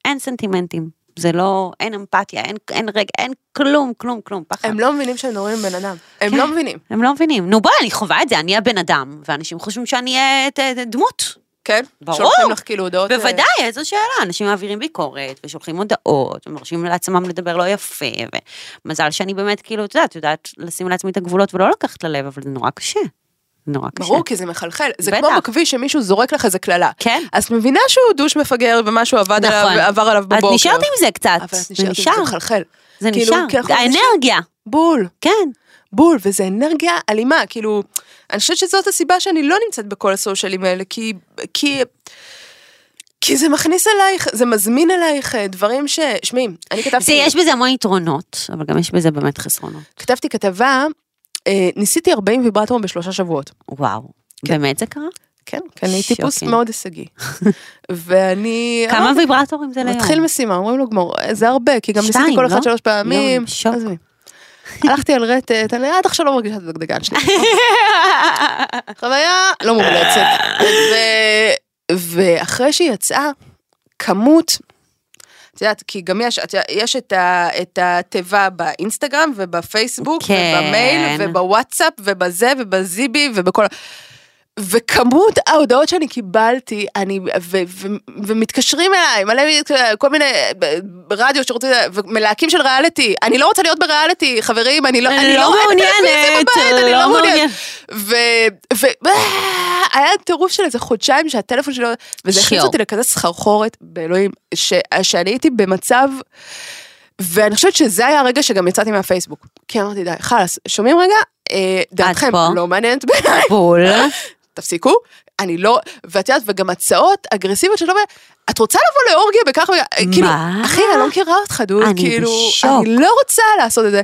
A: אין סנטימנטים. זה לא, אין אמפתיה, אין, אין רגע, אין כלום, כלום, כלום, פחד.
B: הם לא מבינים שהם מדברים עם בן אדם. הם
A: כן.
B: לא מבינים,
A: הם לא מבינים. נו בואי, אני חווה את זה, אני הבן אדם, ואנשים חושבים שאני אהיה דמות.
B: כן?
A: ברור.
B: שולחים לך כאילו הודעות. אה,
A: בוודאי, איזו שאלה, אנשים מעבירים ביקורת, ושולחים הודעות, ומרשים לעצמם לדבר לא יפה, ומזל שאני באמת, כאילו, את יודעת, יודעת לשים לעצמי את הגבולות ולא לקחת ללב, אבל זה נורא קשה. נורא קשה.
B: ברור, כי זה מחלחל. זה
A: בטח.
B: כמו בכביש שמישהו זורק לך איזה קללה.
A: כן.
B: אז את מבינה שהוא דוש מפגר ומשהו עבד
A: נכון.
B: עליו, עבר עליו בבוקר.
A: את נשארת עם זה קצת.
B: אבל את נשארת עם זה, מחלחל.
A: זה
B: כאילו,
A: נשאר.
B: אנשים-
A: האנרגיה.
B: בול,
A: כן.
B: בול, וזה אנרגיה אלימה, כאילו, אני חושבת שזאת הסיבה שאני לא נמצאת בכל הסושיאלים האלה, כי, כי, כי זה מכניס אלייך, זה מזמין אלייך אה, דברים ש... שמעי, אני כתבתי,
A: זה, יש בזה המון יתרונות, אבל גם יש בזה באמת חסרונות.
B: כתבתי כתבה, אה, ניסיתי 40 ויברטורים בשלושה שבועות.
A: וואו.
B: כן.
A: באמת זה קרה?
B: כן, כי אני טיפוס. מאוד הישגי. *laughs* ואני...
A: כמה ויברטורים זה ליום?
B: מתחיל משימה, אומרים לו גמור, זה הרבה, כי גם ניסיתי כל אחד
A: לא?
B: שלוש פעמים.
A: שוק.
B: הלכתי על רטט, אני עד עכשיו לא מרגישה את הדגדגן שלי. *laughs* חוויה לא מומלצת. ואחרי שהיא יצאה, כמות, את יודעת, כי גם יש, יש את, ה, את התיבה באינסטגרם ובפייסבוק
A: כן.
B: ובמייל ובוואטסאפ ובזה ובזיבי ובכל... וכמות ההודעות שאני קיבלתי, אני, ו, ו, ומתקשרים אליי, מלא, כל מיני רדיו שרוצים, ומלהקים של ריאליטי, אני לא רוצה להיות בריאליטי, חברים, אני לא,
A: אני לא
B: טלוויזיה
A: מעוניינת, אני לא
B: לא מעוניינת.
A: מעוניינת.
B: ו... ו... היה טירוף של איזה חודשיים שהטלפון לא- וזה הכניס. אותי לכזה סחרחורת באלוהים, ש... שאני הייתי במצב, ואני חושבת שזה היה הרגע שגם יצאתי מהפייסבוק. כי אמרתי, די, חלאס, שומעים רגע? אה, דעתכם. לא מעניינת בעיניי,
A: בול. *laughs*
B: תפסיקו. אני לא, ואת יודעת, וגם הצעות אגרסיביות שלא, את רוצה לבוא לאורגיה בכך, וכך?" כאילו, אחי, אני לא מכירה אותך, דוד,
A: אני
B: כאילו,
A: בשוק.
B: אני לא רוצה לעשות את זה.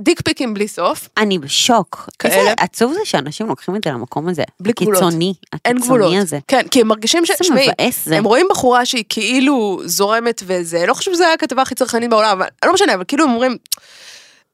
B: דיק פיקים בלי סוף,
A: אני בשוק.
B: כאלה.
A: איזה עצוב זה שאנשים לוקחים את זה למקום הזה.
B: בלי גבולות.
A: הקיצוני.
B: אין גבולות.
A: הקיצוני הזה.
B: כן, כי הם מרגישים ש...
A: איזה
B: שמעי,
A: מבאס זה.
B: הם רואים בחורה שהיא כאילו זורמת וזה, לא חושב שזו הייתה הכתבה הכי צרכנית בעולם, אבל לא משנה, אבל כאילו הם אומרים...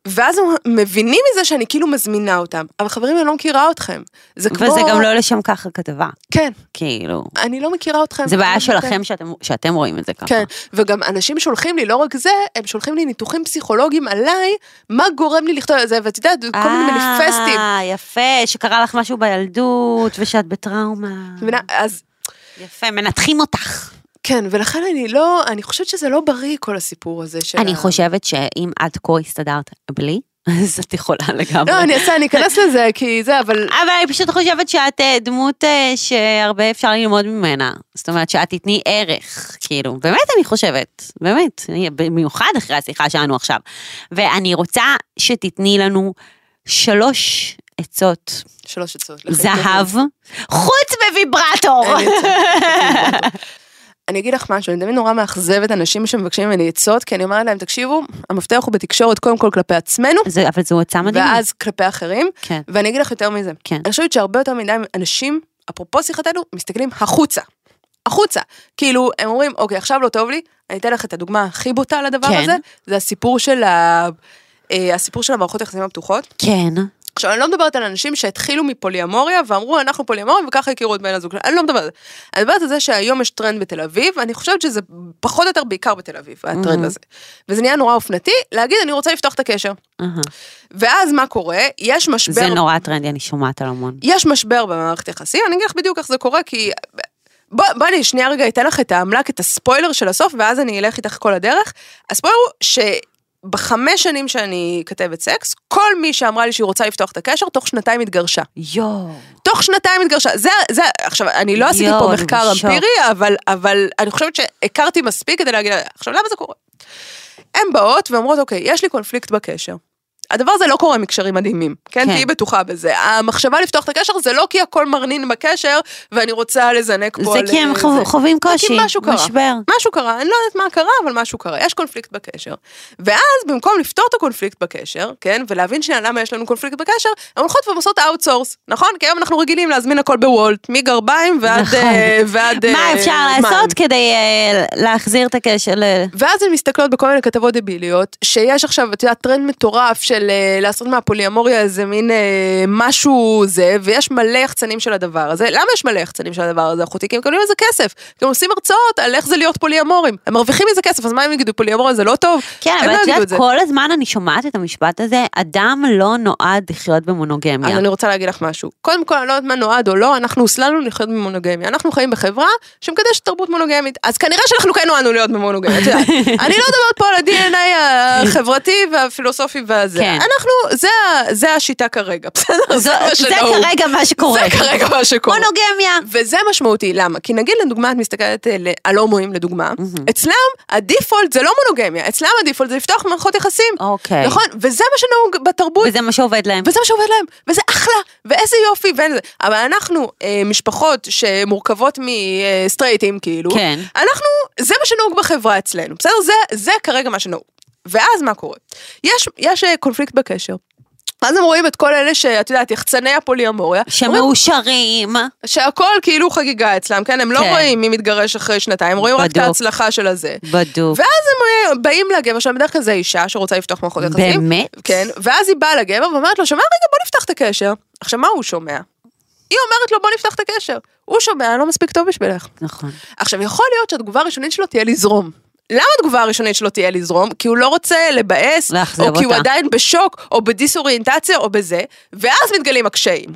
B: ואז הם מבינים מזה שאני כאילו מזמינה אותם, אבל חברים, אני לא מכירה אתכם. זה כמו...
A: וזה גם לא לשם כך הכתבה.
B: כן,
A: כאילו.
B: אני לא מכירה אתכם.
A: זה בעיה
B: לא
A: שלכם שאתם- שאתם רואים את זה ככה.
B: כן, וגם אנשים שולחים לי, לא רק זה, הם שולחים לי ניתוחים פסיכולוגיים עליי, מה גורם לי לכתוב את זה, ואת יודעת, כל מיני מניפסטים.
A: אה, יפה, שקרה לך משהו בילדות, ושאת בטראומה.
B: אז
A: יפה, מנתחים אותך.
B: כן, ולכן אני לא, אני חושבת שזה לא בריא כל הסיפור הזה של
A: אני חושבת שאם עד כה הסתדרת בלי, *laughs* אז את יכולה לגמרי.
B: לא, אני אעשה, אני אכנס *laughs* לזה, כי זה, אבל...
A: אבל אני פשוט חושבת שאת אה, דמות אה, שהרבה אפשר ללמוד ממנה. זאת אומרת שאת תתני ערך, כאילו, באמת אני חושבת, באמת, במיוחד אחרי השיחה שלנו עכשיו. ואני רוצה שתתני לנו שלוש עצות
B: שלוש עצות.
A: זהב, חוץ מוויברטור.
B: אני אגיד לך משהו, אני תמיד נורא מאכזבת אנשים שמבקשים ממני עצות, כי אני אומרת להם, תקשיבו, המפתח הוא בתקשורת קודם כל כלפי עצמנו,
A: זה- אבל זו עצה מדהימה.
B: ואז כלפי אחרים,
A: כן.
B: ואני אגיד לך יותר מזה.
A: כן.
B: אני חושבת שהרבה יותר מדי אנשים אפרופו שיחתנו, מסתכלים החוצה. החוצה. כאילו, הם אומרים, אוקיי, עכשיו לא טוב לי, אני אתן לך את הדוגמה הכי בוטה לדבר
A: כן.
B: הזה, זה הסיפור של ה... אה, הסיפור של המערכות היחסים הפתוחות.
A: כן.
B: עכשיו, אני לא מדברת על אנשים שהתחילו מפוליאמוריה ואמרו, אנחנו פוליאמורים וככה הכירו את בן הזוג שלנו, אני לא מדברת על זה. אני מדברת על זה שהיום יש טרנד בתל אביב, אני חושבת שזה פחות או יותר בעיקר בתל אביב, הטרנד
A: Mhm.
B: הזה. וזה נהיה נורא אופנתי, להגיד, אני רוצה לפתוח את הקשר.
A: אהה.
B: ואז מה קורה? יש משבר...
A: זה נורא טרנדי, אני שומעת על המון.
B: יש משבר במערכת יחסים, אני אגיד לך בדיוק איך זה קורה, כי... בוא, בוא אני שנייה רגע אתן לך את העמלק, את הספוילר של הסוף, ואז אני אלך איתך כל הדרך. הספוילר הוא שבחמש שנים שאני כתבת סקס, כל מי שאמרה לי שהיא רוצה לפתוח את הקשר, תוך שנתיים התגרשה.
A: יואו.
B: תוך שנתיים התגרשה. זה, זה, עכשיו, אני לא עשיתי פה מחקר. אמפירי, אבל, אבל אני חושבת שהכרתי מספיק כדי להגיד, עכשיו, למה זה קורה? הן באות ואומרות, אוקיי, יש לי קונפליקט בקשר. הדבר הזה לא קורה מקשרים מדהימים, כן?
A: כן.
B: תהיי בטוחה בזה. המחשבה לפתוח את הקשר זה לא כי הכל מרנין בקשר, ואני רוצה לזנק פה
A: זה
B: על...
A: כי הם
B: אה,
A: חו-
B: זה.
A: חווים
B: זה
A: קושי,
B: כי משהו קרה.
A: משבר.
B: משהו קרה, אני לא יודעת מה קרה, אבל משהו קרה, יש קונפליקט בקשר. ואז במקום לפתור את הקונפליקט בקשר, כן, ולהבין שנייה למה יש לנו קונפליקט בקשר, הן הולכות ועושות outsource, נכון? כי היום אנחנו רגילים להזמין הכל בוולט, מגרביים ועד...
A: נכון.
B: אה, ועד
A: מה
B: אה,
A: אפשר
B: מים.
A: לעשות כדי אה, להחזיר את הקשר ל...
B: ואז הן מסתכלות בכל מיני כתבות דביליות, שיש עכשיו, את יודעת, טרנד מטורף של אה, לעשות מהפוליאמוריה איזה מין אה, משהו זה, ויש מלא יחצנים של הדבר הזה. למה יש מלא יחצנים של הדבר הזה, אחותי? כי הם מקבלים על זה כסף. כי הם עושים הרצאות על איך זה להיות פוליאמורים. הם מרוויחים מזה כסף, אז מה הם יגידו, פוליאמוריה זה לא טוב?
A: כן, אבל
B: לא
A: את יודעת. כל הזמן אני שומעת את המשפט הזה, אדם לא נועד לחיות במונוגמיה.
B: אז אני רוצה להגיד לך משהו. קודם כל, אני לא יודעת מה נועד או לא, אנחנו הוסללנו לחיות במונוגמיה. אנחנו חיים בחברה שמקדשת תרבות מונוגמית. אז כנראה שאנחנו כן נועדנו להיות במונוגמיה, את יודעת. *laughs* אני לא מדברת פה על ה-DNA החברתי והפילוסופי והזה.
A: כן.
B: אנחנו, זה, זה השיטה כרגע, *laughs* בסדר?
A: זו-
B: מה
A: זה
B: שנהוג.
A: כרגע מה שקורה.
B: זה כרגע מה שקורה.
A: מונוגמיה.
B: וזה משמעותי, למה? כי נגיד לדוגמה, את מסתכלת אה, על הומואים לדוגמה, אצלם הדיפולט זה לא מונוגמיה, אצלם הדיפולט זה לפתוח מערכות יחסים.
A: אוקיי.
B: נכון? וזה מה שנהוג בתרבות.
A: וזה מה שעובד להם.
B: וזה מה שעובד להם, וזה אחלה, ואיזה יופי, ואין זה. אבל אנחנו אה, משפחות שמורכבות מסטרייטים, כאילו,
A: כן.
B: אנחנו, זה מה שנהוג בחברה אצלנו, בסדר? זה, זה כרגע מה שנהוג. ואז מה קורה? יש, יש אה, קונפליקט בקשר. אז הם רואים את כל אלה שאת יודעת, יחצני הפוליאמוריה,
A: שמאושרים.
B: שהכל כאילו חגיגה אצלם, כן? הם לא
A: כן.
B: רואים מי מתגרש אחרי שנתיים, הם רואים רק את
A: בדוק.
B: ההצלחה של הזה.
A: בדוק.
B: ואז הם אה, באים לגבר שלהם, בדרך כלל זה אישה שרוצה לפתוח מערכות יחסים.
A: באמת?
B: כן, ואז היא באה לגבר ואומרת לו, שומע רגע, בוא נפתח את הקשר. עכשיו, מה הוא שומע? היא אומרת לו, בוא נפתח את הקשר. הוא שומע, אני לא מספיק טוב בשבילך.
A: נכון.
B: עכשיו, יכול להיות שהתגובה הראשונית שלו תהיה לזרום. למה התגובה הראשונית שלו תהיה לזרום? כי הוא לא רוצה לבאס, או כי הוא
A: אותה.
B: עדיין בשוק, או בדיסאוריינטציה, או בזה, ואז מתגלים הקשיים.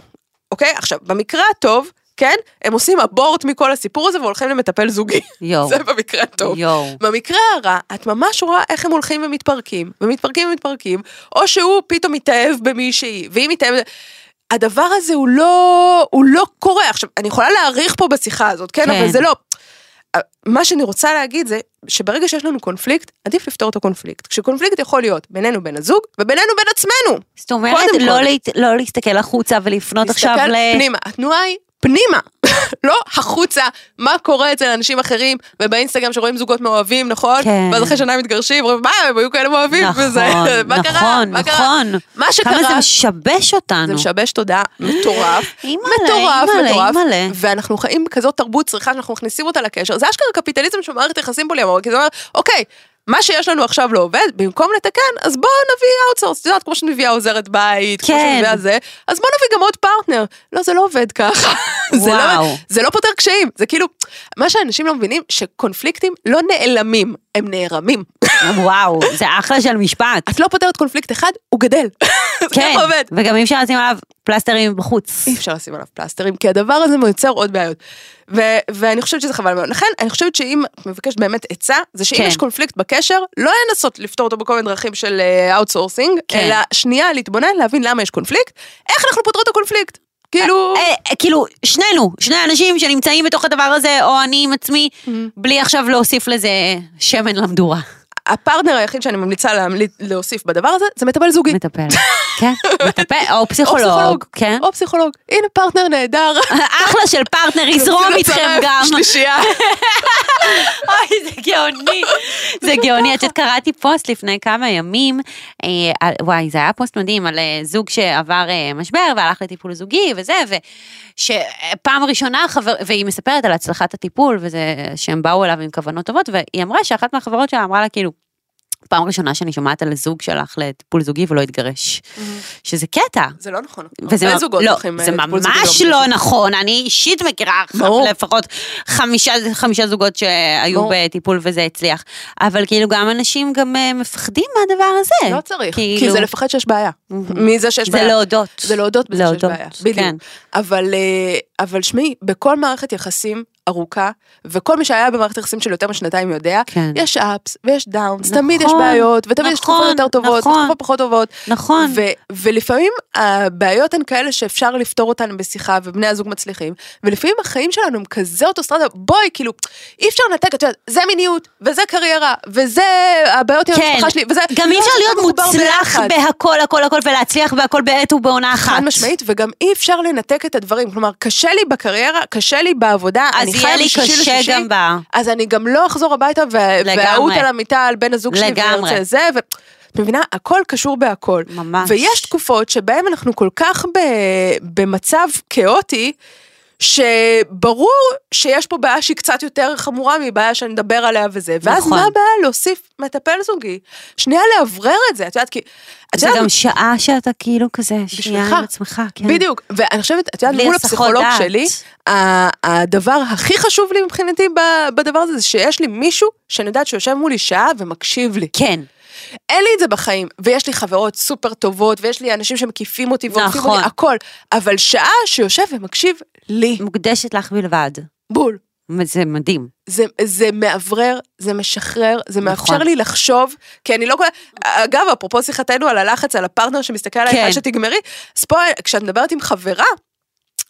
B: אוקיי? עכשיו, במקרה הטוב, כן, הם עושים אבורט מכל הסיפור הזה והולכים למטפל זוגי.
A: יואו. *laughs*
B: זה במקרה הטוב.
A: יואו.
B: במקרה הרע, את ממש רואה איך הם הולכים ומתפרקים, ומתפרקים ומתפרקים, או שהוא פתאום מתאהב במישהי, והיא מתאהבת... הדבר הזה הוא לא, הוא לא קורה. עכשיו, אני יכולה להעריך פה בשיחה הזאת, כן,
A: כן.
B: אבל זה לא. מה שאני רוצה להגיד זה שברגע שיש לנו קונפליקט, עדיף לפתור את הקונפליקט. כשקונפליקט יכול להיות בינינו בין הזוג ובינינו בין עצמנו.
A: זאת אומרת, לא. להת- לא להסתכל החוצה ולפנות עכשיו
B: להסתכל
A: ל...
B: פנימה. התנועה היא פנימה, *laughs* לא החוצה, מה קורה אצל אנשים אחרים, ובאינסטגרם שרואים זוגות מאוהבים, נכון?
A: כן.
B: ואז אחרי שנה מתגרשים, אומרים, מה, הם היו כאלה מאוהבים,
A: נכון,
B: וזה, *laughs* מה קרה?
A: נכון,
B: מה קרה?
A: נכון.
B: מה
A: כמה
B: שקרה,
A: זה משבש אותנו.
B: זה משבש תודעה מטורף. *gasps*
A: אימא'לה,
B: מטורף,
A: אימא'לה,
B: מטורף,
A: אימא'לה.
B: ואנחנו חיים בכזאת תרבות צריכה שאנחנו מכניסים אותה לקשר, זה אשכרה קפיטליזם של מערכת יחסים פוליאמורית, כי זה אומר, אוקיי, מה שיש לנו עכשיו לא עובד, במקום לתקן, אז בואו נביא outsource, את יודעת, כמו שאת מביאה עוזרת בית, כמו
A: כן.
B: שאת מביאה זה, אז בואו נביא גם עוד פרטנר. לא, זה לא עובד ככה. *laughs* זה לא-. זה לא פותר קשיים, זה כאילו, מה שאנשים לא מבינים, שקונפליקטים לא נעלמים, הם נערמים.
A: וואו, זה אחלה של משפט.
B: את לא פותרת קונפליקט אחד, הוא גדל. *laughs*
A: כן. וגם אי אפשר לשים עליו פלסטרים בחוץ.
B: אי אפשר לשים עליו פלסטרים, כי הדבר הזה יוצר עוד בעיות. ו- ואני חושבת שזה חבל מאוד. לכן, אני חושבת שאם את מבקשת באמת עצה, זה שאם
A: כן.
B: יש קונפליקט בקשר, לא לנסות לפתור אותו בכל מיני דרכים של outsourcing,
A: כן.
B: אלא שנייה להתבונן, להבין למה יש קונפליקט, איך אנחנו פותרות את הקונפליקט. כאילו,
A: כאילו, שנינו, שני אנשים שנמצאים בתוך הדבר הזה, או אני עם עצמי, בלי עכשיו להוסיף לזה שמן למדורה.
B: הפרטנר היחיד שאני ממליצה להמליץ, להוסיף בדבר הזה, זה מטפל זוגי.
A: מטפל. כן, מטפל, או *laughs*
B: או
A: פסיכולוג, כן.
B: או פסיכולוג. הנה פרטנר נהדר.
A: אחלה של פרטנר, יזרום
B: רוצים
A: איתכם גם.
B: שלישייה. *laughs*
A: אוי, זה גאוני. זה גאוני. את יודעת, קראתי פוסט לפני כמה ימים, אה, וואי, זה היה פוסט מדהים על אה, זוג שעבר אה, משבר והלך לטיפול זוגי וזה, ושפעם ראשונה חבר, והיא מספרת על הצלחת הטיפול, וזה שהם באו אליו עם כוונות טובות, והיא אמרה שאחת מהחברות שלה אמרה לה כאילו, פעם ראשונה שאני שומעת על זוג שהלך לטיפול זוגי ולא התגרש, שזה קטע.
B: זה לא נכון.
A: וזה
B: הרבה זוגות
A: לא,
B: הולכים,
A: זה
B: אה, טיפול זוגי
A: ממש
B: לא
A: לא נכון, אני אישית מכירה. לפחות חמישה, חמישה זוגות שהיו
B: ברור.
A: בטיפול וזה הצליח, אבל כאילו גם אנשים גם אה, מפחדים מהדבר הזה.
B: לא צריך, כי
A: כאילו,
B: זה לפחד שיש בעיה. מזה שיש
A: זה
B: בעיה.
A: להודות.
B: זה להודות בזה שיש בעיה. בדיוק.
A: כן.
B: אבל, אה, אבל שמעי, בכל מערכת יחסים ארוכה, וכל מי שהיה במערכת יחסים של יותר משנתיים יודע,
A: כן.
B: יש אפס ויש דאונס,
A: נכון,
B: תמיד יש בעיות, ותמיד יש תקופות
A: נכון,
B: יותר טובות,
A: נכון.
B: ותקופות פחות טובות.
A: נכון.
B: ו- ולפעמים הבעיות הן כאלה שאפשר לפתור אותן בשיחה, ובני הזוג מצליחים, ולפעמים החיים שלנו הם כזה אוטוסטרדה, בואי, כאילו, אי אפשר לנתק, את יודעת, זה מיניות, וזה קריירה, וזה הבעיות עם
A: כן,
B: המשפחה שלי, וזה...
A: גם אי
B: לא,
A: אפשר להיות
B: מחובר
A: מוצלח. בהכל הכל הכל ולהצליח בהכל בעת ובעונה אחת.
B: חד משמעית, וגם אי אפשר לנתק את הדברים. כלומר, קשה לי בקריירה, קשה לי בעבודה, אני
A: יהיה
B: חיה
A: לי קשה גם ב...
B: אז אני גם לא אחזור הביתה ו-
A: לגמרי.
B: ואעוט על המיטה על בן הזוג שלי. וירצה זה, ו... את מבינה? הכל קשור בהכל.
A: ממש.
B: ויש תקופות שבהן אנחנו כל כך ב... במצב כאוטי, שברור שיש פה בעיה שהיא קצת יותר חמורה מבעיה שנדבר עליה וזה, ואז
A: נכון.
B: מה הבעיה להוסיף מטפל זוגי? שנייה לאוורר את זה, את יודעת, כי... את
A: זה
B: יודעת,
A: גם שעה שאתה כאילו כזה, שנייה. עם עצמך, כן.
B: בדיוק, ואני חושבת, את יודעת, מול הפסיכולוג
A: דעת.
B: שלי, הדבר הכי חשוב לי מבחינתי בדבר הזה, זה שיש לי מישהו שאני יודעת שיושב מולי שעה ומקשיב לי.
A: כן.
B: אין לי את זה בחיים, ויש לי חברות סופר טובות, ויש לי אנשים שמקיפים אותי ועוקפים
A: נכון.
B: אותי, הכל, אבל שעה שיושב ומקשיב לי,
A: מוקדשת לך בלבד.
B: בול.
A: זה מדהים.
B: זה, זה מאוורר, זה משחרר, זה מאפשר
A: נכון.
B: לי לחשוב, כי אני לא כל... אגב, אפרופו שיחתנו על הלחץ, על הפרטנר שמסתכל עלייך
A: כן.
B: שתגמרי, אז פה, כשאת מדברת עם חברה,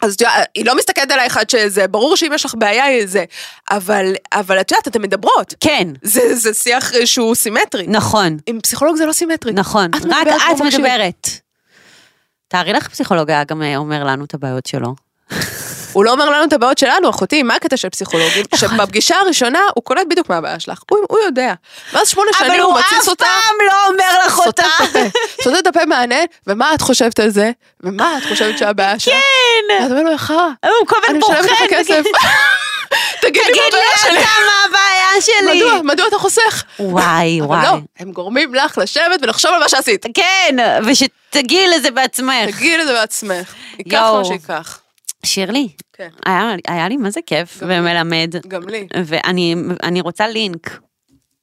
B: אז את יודעת, היא לא מסתכלת עלייך עד שזה, ברור שאם יש לך בעיה, היא זה. אבל, אבל את יודעת, אתן מדברות.
A: כן,
B: זה, זה שיח שהוא סימטרי.
A: נכון,
B: עם פסיכולוג זה לא סימטרי.
A: נכון.
B: את
A: רק
B: מדברת
A: את. מדברת. תארי לך פסיכולוג היה גם אה, אומר לנו את הבעיות שלו.
B: הוא לא אומר לנו את הבעיות שלנו, אחותי, מה הקטע של פסיכולוגים? *laughs* שבפגישה הראשונה הוא קולט בדיוק מה הבעיה שלך, הוא, הוא יודע. ואז שמונה
A: אבל
B: שנים
A: הוא
B: הוא
A: אף
B: מתסיס אותה.
A: פעם לא אומר לך אותה.
B: סותם את הפה מענה, ומה את חושבת על זה? ומה את חושבת שהבעיה שלך?
A: כן.
B: אתה אומר לו, יחרה,
A: הוא כל
B: אני
A: הזמן
B: משלמת לך. כסף. *laughs* תגיד לי מה
A: תגיד לי
B: הבעיה שלי.
A: אתה מה הבעיה שלי.
B: מדוע? מדוע אתה חוסך?
A: וואי,
B: אבל
A: וואי.
B: לא, הם גורמים לך לשבת ולחשוב על מה שעשית.
A: כן, ושתגיעי לזה בעצמך.
B: תגידי את זה בעצמך. ייקח. מה שייקח.
A: שירלי,
B: כן.
A: היה היה לי מה זה כיף
B: גם.
A: ומלמד.
B: גם לי.
A: ואני אני רוצה לינק.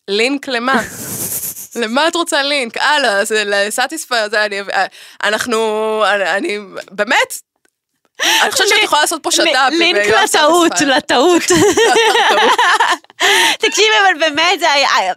B: לינק למה? למה את רוצה לינק? אה, לסטיספייר, זה אני... אה, אנחנו... אני... באמת? אני חושבת שאת יכולה לעשות פה שת"פ
A: לינק לטעות. לטעות. *laughs* תקשיבי, אבל באמת,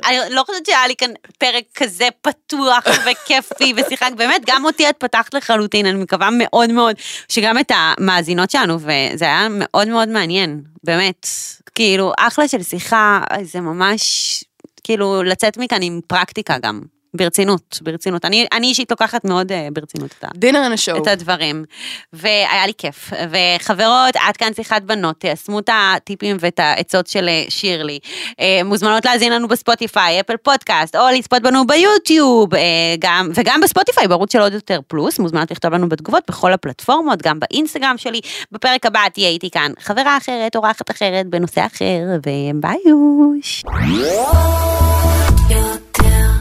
A: אני לא חושבת שהיה לי כאן פרק כזה פתוח וכיפי ושיחה, באמת, גם אותי את פתחת לחלוטין, אני מקווה מאוד מאוד שגם את המאזינות שלנו, וזה היה מאוד מאוד מעניין, באמת. כאילו, אחלה של שיחה, זה ממש, כאילו, לצאת מכאן עם פרקטיקה גם, ברצינות, ברצינות. אני אני אישית לוקחת מאוד אה, ברצינות את ה... את הדברים. והיה לי כיף. וחברות, עד כאן שיחת בנות, תיישמו את הטיפים ואת העצות של אה, שירלי. אה, מוזמנות להאזין לנו בספוטיפיי, אפל פודקאסט, או לצפות בנו ביוטיוב, אה, גם, וגם בספוטיפיי, בערוץ של עוד יותר פלוס, מוזמנות לכתוב לנו בתגובות בכל הפלטפורמות, גם באינסטגרם שלי. בפרק הבא תהיה איתי כאן חברה אחרת, אורחת אחרת, בנושא אחר, וביוש.